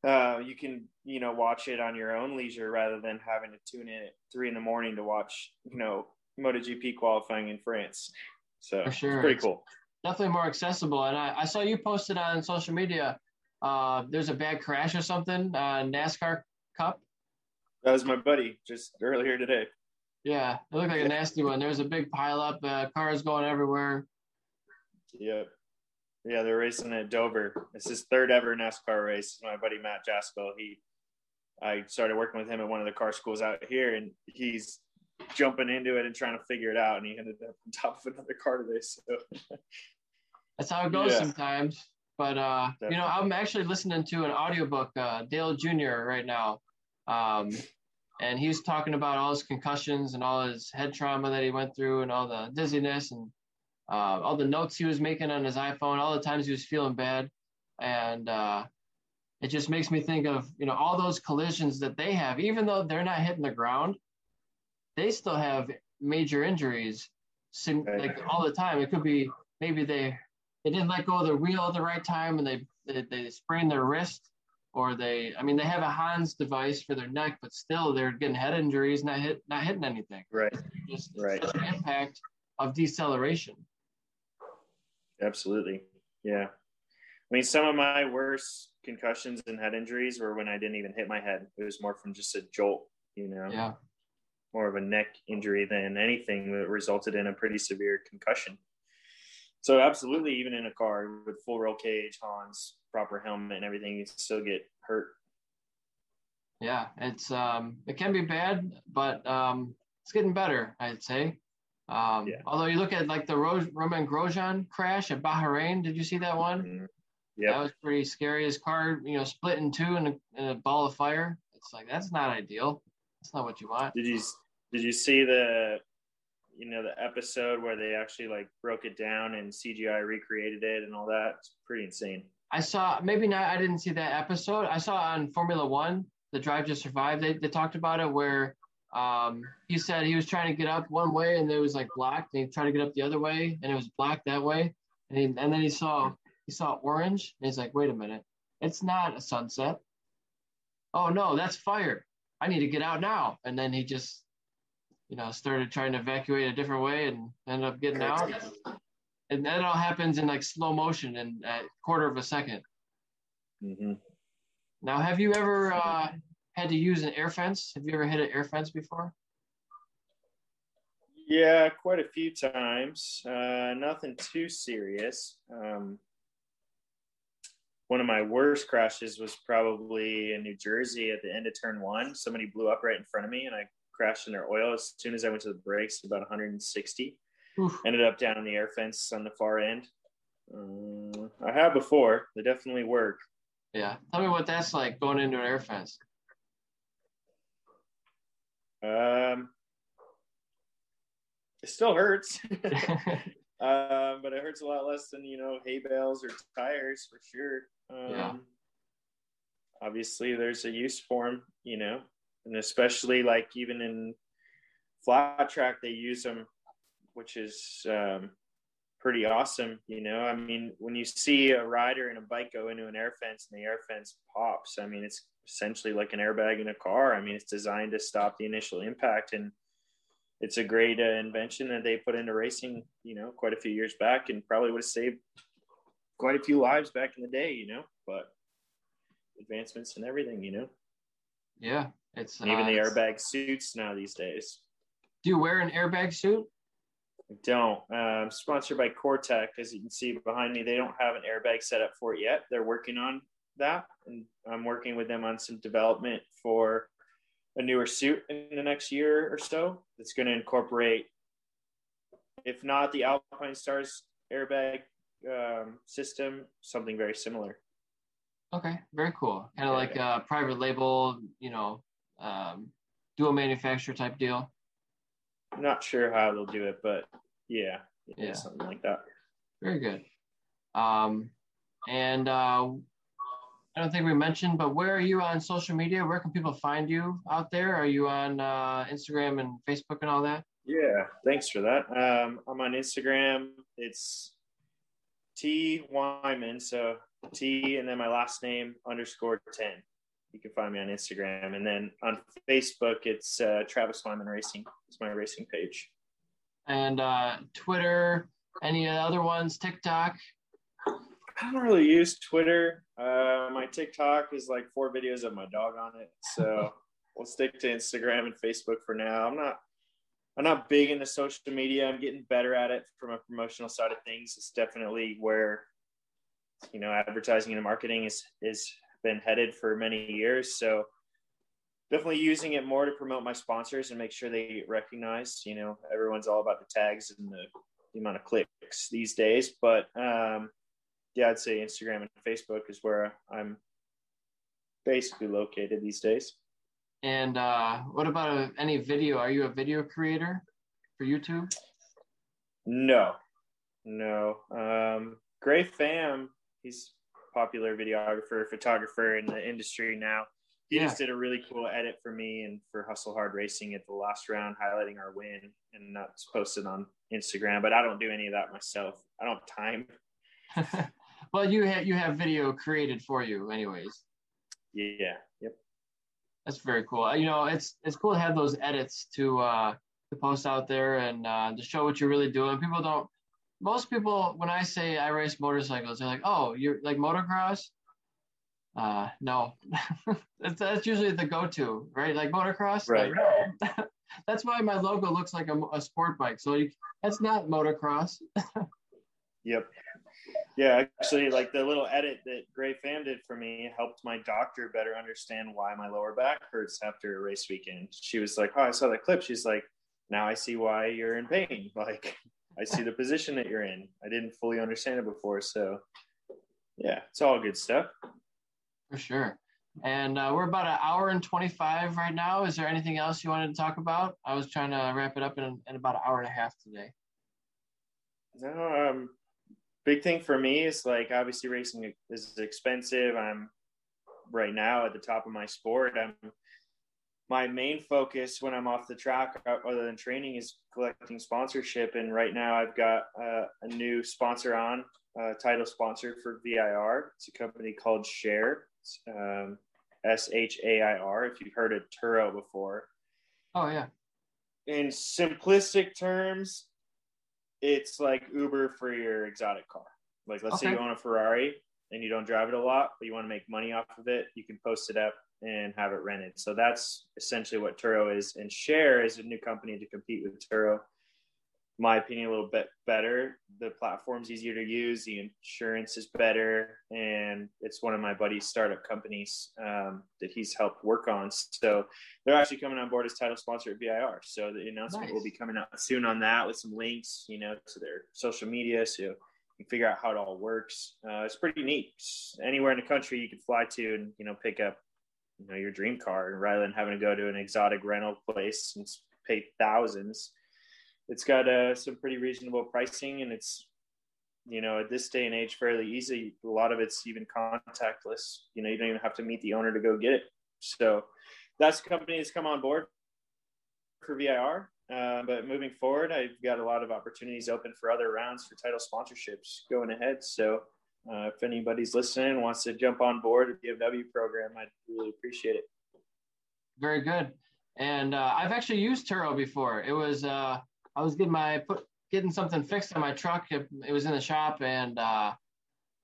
S1: uh, you can you know watch it on your own leisure rather than having to tune in at three in the morning to watch you know MotoGP qualifying in France. So For sure. it's pretty cool.
S2: definitely more accessible. And I, I, saw you posted on social media. Uh, there's a bad crash or something. Uh, NASCAR Cup.
S1: That was my buddy just earlier today.
S2: Yeah, it looked like a nasty one. There was a big pileup. Uh, cars going everywhere.
S1: Yep. Yeah, they're racing at Dover. It's his third ever NASCAR race. My buddy Matt Jaskol. he, I started working with him at one of the car schools out here, and he's jumping into it and trying to figure it out, and he ended up on top of another car today. So
S2: that's how it goes yeah. sometimes. But uh, you know, I'm actually listening to an audiobook, uh, Dale Jr. right now, um, and he's talking about all his concussions and all his head trauma that he went through, and all the dizziness and uh, all the notes he was making on his iPhone, all the times he was feeling bad, and uh, it just makes me think of you know all those collisions that they have, even though they're not hitting the ground, they still have major injuries, like all the time. It could be maybe they they didn't let go of the wheel at the right time and they they, they sprained their wrist, or they I mean they have a Hans device for their neck, but still they're getting head injuries, not hit not hitting anything.
S1: Right.
S2: Just
S1: right.
S2: such an impact of deceleration.
S1: Absolutely. Yeah. I mean, some of my worst concussions and head injuries were when I didn't even hit my head. It was more from just a jolt, you know?
S2: Yeah.
S1: More of a neck injury than anything that resulted in a pretty severe concussion. So absolutely, even in a car with full roll cage, Hans, proper helmet, and everything, you still get hurt.
S2: Yeah, it's um, it can be bad, but um, it's getting better, I'd say. Um, yeah. Although you look at like the Ro- Romain Grosjean crash at Bahrain, did you see that one? Mm-hmm. Yeah, that was pretty scary. His car, you know, split in two in a, in a ball of fire. It's like that's not ideal. That's not what you want.
S1: Did you did you see the you know the episode where they actually like broke it down and CGI recreated it and all that? It's pretty insane.
S2: I saw maybe not. I didn't see that episode. I saw on Formula One, the Drive to Survive. They they talked about it where um, he said he was trying to get up one way and it was like blocked, and he tried to get up the other way and it was blocked that way, and he, and then he saw he saw orange and he's like, wait a minute, it's not a sunset. Oh no, that's fire. I need to get out now. And then he just, you know, started trying to evacuate a different way and ended up getting out. And that all happens in like slow motion in a quarter of a 2nd
S1: mm-hmm.
S2: Now, have you ever uh, had to use an air fence? Have you ever hit an air fence before?
S1: Yeah, quite a few times. Uh, nothing too serious. Um, one of my worst crashes was probably in New Jersey at the end of turn one. Somebody blew up right in front of me and I crashed in their oil as soon as I went to the brakes, about 160. Oof. Ended up down in the air fence on the far end. Uh, I have before. They definitely work.
S2: Yeah. Tell me what that's like going into an air fence.
S1: Um, it still hurts. um, but it hurts a lot less than you know hay bales or tires for sure. Um, yeah. Obviously, there's a use for them, you know, and especially like even in flat track, they use them, which is um, pretty awesome. You know, I mean, when you see a rider and a bike go into an air fence and the air fence pops, I mean, it's essentially like an airbag in a car. I mean, it's designed to stop the initial impact and it's a great uh, invention that they put into racing, you know, quite a few years back and probably would have saved quite a few lives back in the day, you know, but advancements and everything, you know.
S2: Yeah, it's
S1: even uh, the airbag suits now these days.
S2: Do you wear an airbag suit?
S1: I don't. I'm sponsored by Cortech, as you can see behind me. They don't have an airbag set up for it yet. They're working on that, and I'm working with them on some development for a newer suit in the next year or so. That's going to incorporate, if not the Alpinestars airbag um, system, something very similar.
S2: Okay, very cool. Kind of like a private label, you know, um, dual manufacturer type deal.
S1: not sure how they'll do it, but yeah, yeah, something like that.
S2: Very good. Um, and uh, I don't think we mentioned, but where are you on social media? Where can people find you out there? Are you on uh, Instagram and Facebook and all that?
S1: Yeah, thanks for that. Um, I'm on Instagram. It's T Wyman, so T and then my last name underscore 10. You can find me on Instagram. And then on Facebook, it's uh, Travis Wyman Racing. It's my racing page.
S2: And uh, Twitter, any other ones? TikTok?
S1: I don't really use Twitter. Uh, my TikTok is like four videos of my dog on it. So we'll stick to Instagram and Facebook for now. I'm not I'm not big into social media. I'm getting better at it from a promotional side of things. It's definitely where you know advertising and marketing is is been headed for many years. So definitely using it more to promote my sponsors and make sure they get recognized. You know, everyone's all about the tags and the, the amount of clicks these days. But um, yeah, I'd say Instagram and Facebook is where I'm basically located these days.
S2: And uh, what about a, any video? Are you a video creator for YouTube?
S1: No, no. Um, Gray Fam, he's popular videographer, photographer in the industry now. He yeah. just did a really cool edit for me and for Hustle Hard Racing at the last round, highlighting our win, and that's posted on Instagram. But I don't do any of that myself. I don't have
S2: time. well, you have you have video created for you, anyways.
S1: Yeah. Yep.
S2: That's very cool. You know, it's it's cool to have those edits to uh, to post out there and uh, to show what you're really doing. People don't. Most people, when I say I race motorcycles, they're like, "Oh, you're like motocross." Uh, no, that's, that's usually the go-to, right? Like motocross.
S1: Right.
S2: Like, that's why my logo looks like a, a sport bike. So you, that's not motocross.
S1: Yep. Yeah, actually, like the little edit that Gray Fan did for me helped my doctor better understand why my lower back hurts after a race weekend. She was like, "Oh, I saw that clip." She's like, "Now I see why you're in pain. Like, I see the position that you're in. I didn't fully understand it before." So, yeah, it's all good stuff.
S2: For sure. And uh, we're about an hour and 25 right now. Is there anything else you wanted to talk about? I was trying to wrap it up in, in about an hour and a half today.
S1: No, um, big thing for me is like obviously racing is expensive. I'm right now at the top of my sport. I'm my main focus when I'm off the track, uh, other than training, is collecting sponsorship. And right now, I've got uh, a new sponsor on, uh, title sponsor for VIR. It's a company called Share, um, S H A I R. If you've heard of Turo before.
S2: Oh yeah.
S1: In simplistic terms, it's like Uber for your exotic car. Like, let's okay. say you own a Ferrari and you don't drive it a lot, but you want to make money off of it, you can post it up and have it rented. So that's essentially what Turo is. And Share is a new company to compete with Turo my opinion, a little bit better. The platform's easier to use, the insurance is better, and it's one of my buddy's startup companies um, that he's helped work on. So they're actually coming on board as title sponsor at VIR. So the announcement nice. will be coming out soon on that with some links, you know, to their social media, so you can figure out how it all works. Uh, it's pretty neat. Anywhere in the country you can fly to and you know pick up, you know, your dream car, and rather than having to go to an exotic rental place and pay thousands it's got uh, some pretty reasonable pricing and it's you know at this day and age fairly easy. A lot of it's even contactless. You know you don't even have to meet the owner to go get it. So that's the company that's come on board for vir uh, but moving forward i've got a lot of opportunities open for other rounds for title sponsorships going ahead. So uh, if anybody's listening wants to jump on board the bmw program i'd really appreciate it
S2: very good and uh, i've actually used turo before it was uh, I was getting my put getting something fixed on my truck. It, it was in the shop, and uh,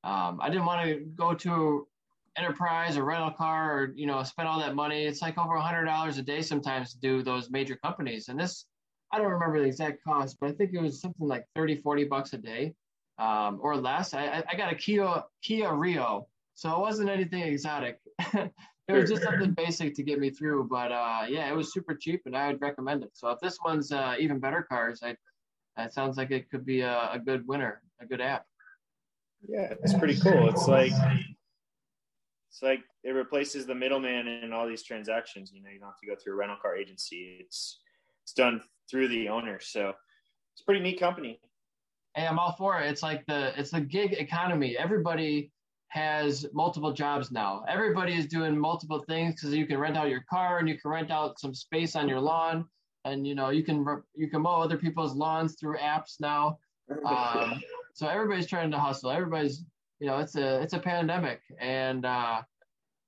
S2: um, I didn't want to go to enterprise or rental car or you know spend all that money. It's like over a hundred dollars a day sometimes to do those major companies. And this, I don't remember the exact cost, but I think it was something like 30, 40 bucks a day um, or less. I, I got a Kia Kia Rio, so it wasn't anything exotic. it was just something basic to get me through. But uh, yeah, it was super cheap, and I would recommend it. So if this one's uh, even better cars, I that sounds like it could be a, a good winner, a good app.
S1: Yeah, it's pretty cool. It's like it's like it replaces the middleman in all these transactions. You know, you don't have to go through a rental car agency. It's it's done through the owner. So it's pretty neat company.
S2: Hey, I'm all for it. It's like the it's the gig economy. Everybody has multiple jobs now. Everybody is doing multiple things because you can rent out your car and you can rent out some space on your lawn, and you know you can you can mow other people's lawns through apps now. Um, so everybody's trying to hustle. Everybody's you know it's a it's a pandemic, and uh,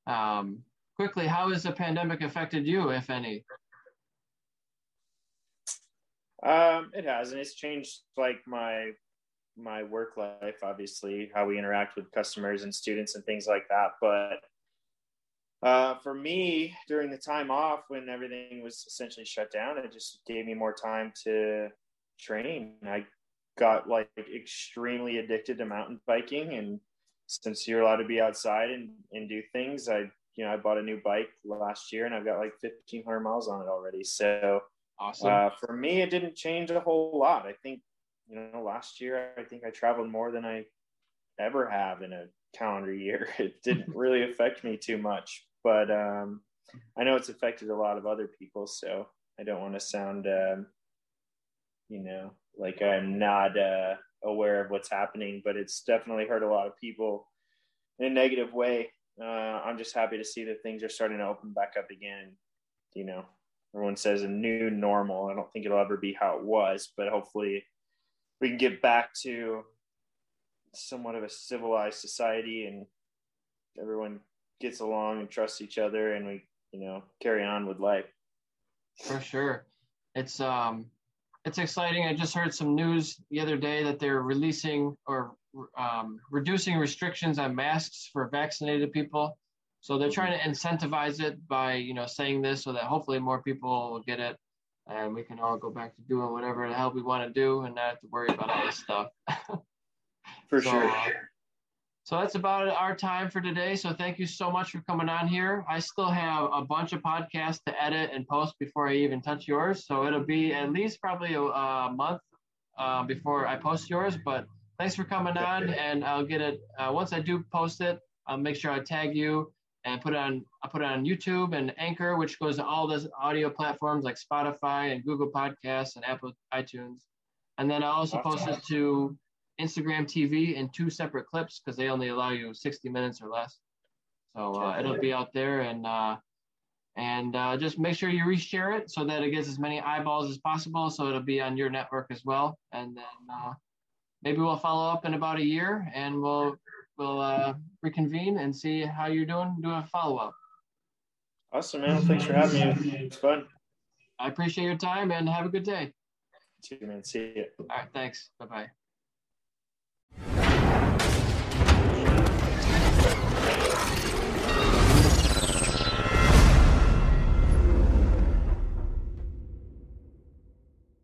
S2: um, quickly, how has the pandemic affected you, if any?
S1: Um, it has, and it's changed like my my work life, obviously, how we interact with customers and students and things like that. But uh, for me, during the time off when everything was essentially shut down, it just gave me more time to train. I got like extremely addicted to mountain biking, and since you're allowed to be outside and, and do things, I you know I bought a new bike last year, and I've got like 1,500 miles on it already. So awesome. Uh, for me, it didn't change a whole lot. I think you know, last year I think I traveled more than I ever have in a calendar year. It didn't really affect me too much, but um, I know it's affected a lot of other people. So I don't want to sound, um, you know, like I'm not uh, aware of what's happening, but it's definitely hurt a lot of people in a negative way. Uh, I'm just happy to see that things are starting to open back up again. You know, everyone says a new normal. I don't think it'll ever be how it was, but hopefully we can get back to somewhat of a civilized society and everyone gets along and trusts each other and we you know carry on with life.
S2: For sure. It's um it's exciting. I just heard some news the other day that they're releasing or um, reducing restrictions on masks for vaccinated people so they're trying to incentivize it by you know saying this so that hopefully more people will get it and we can all go back to doing whatever the hell we want to do and not have to worry about all this stuff.
S1: For
S2: So,
S1: sure.
S2: uh, so that's about our time for today. So thank you so much for coming on here. I still have a bunch of podcasts to edit and post before I even touch yours. So it'll be at least probably a, a month uh, before I post yours. But thanks for coming on, and I'll get it uh, once I do post it. I'll make sure I tag you and put it on. I put it on YouTube and Anchor, which goes to all those audio platforms like Spotify and Google Podcasts and Apple iTunes. And then I also post it to Instagram TV in two separate clips because they only allow you 60 minutes or less. So uh, it'll be out there and uh, and uh, just make sure you reshare it so that it gets as many eyeballs as possible. So it'll be on your network as well. And then uh, maybe we'll follow up in about a year and we'll we'll uh, reconvene and see how you're doing. Do a follow up.
S1: Awesome, man. Thanks for having me. It's fun.
S2: I appreciate your time and have a good day.
S1: See you, man. See you.
S2: All right, thanks. Bye bye.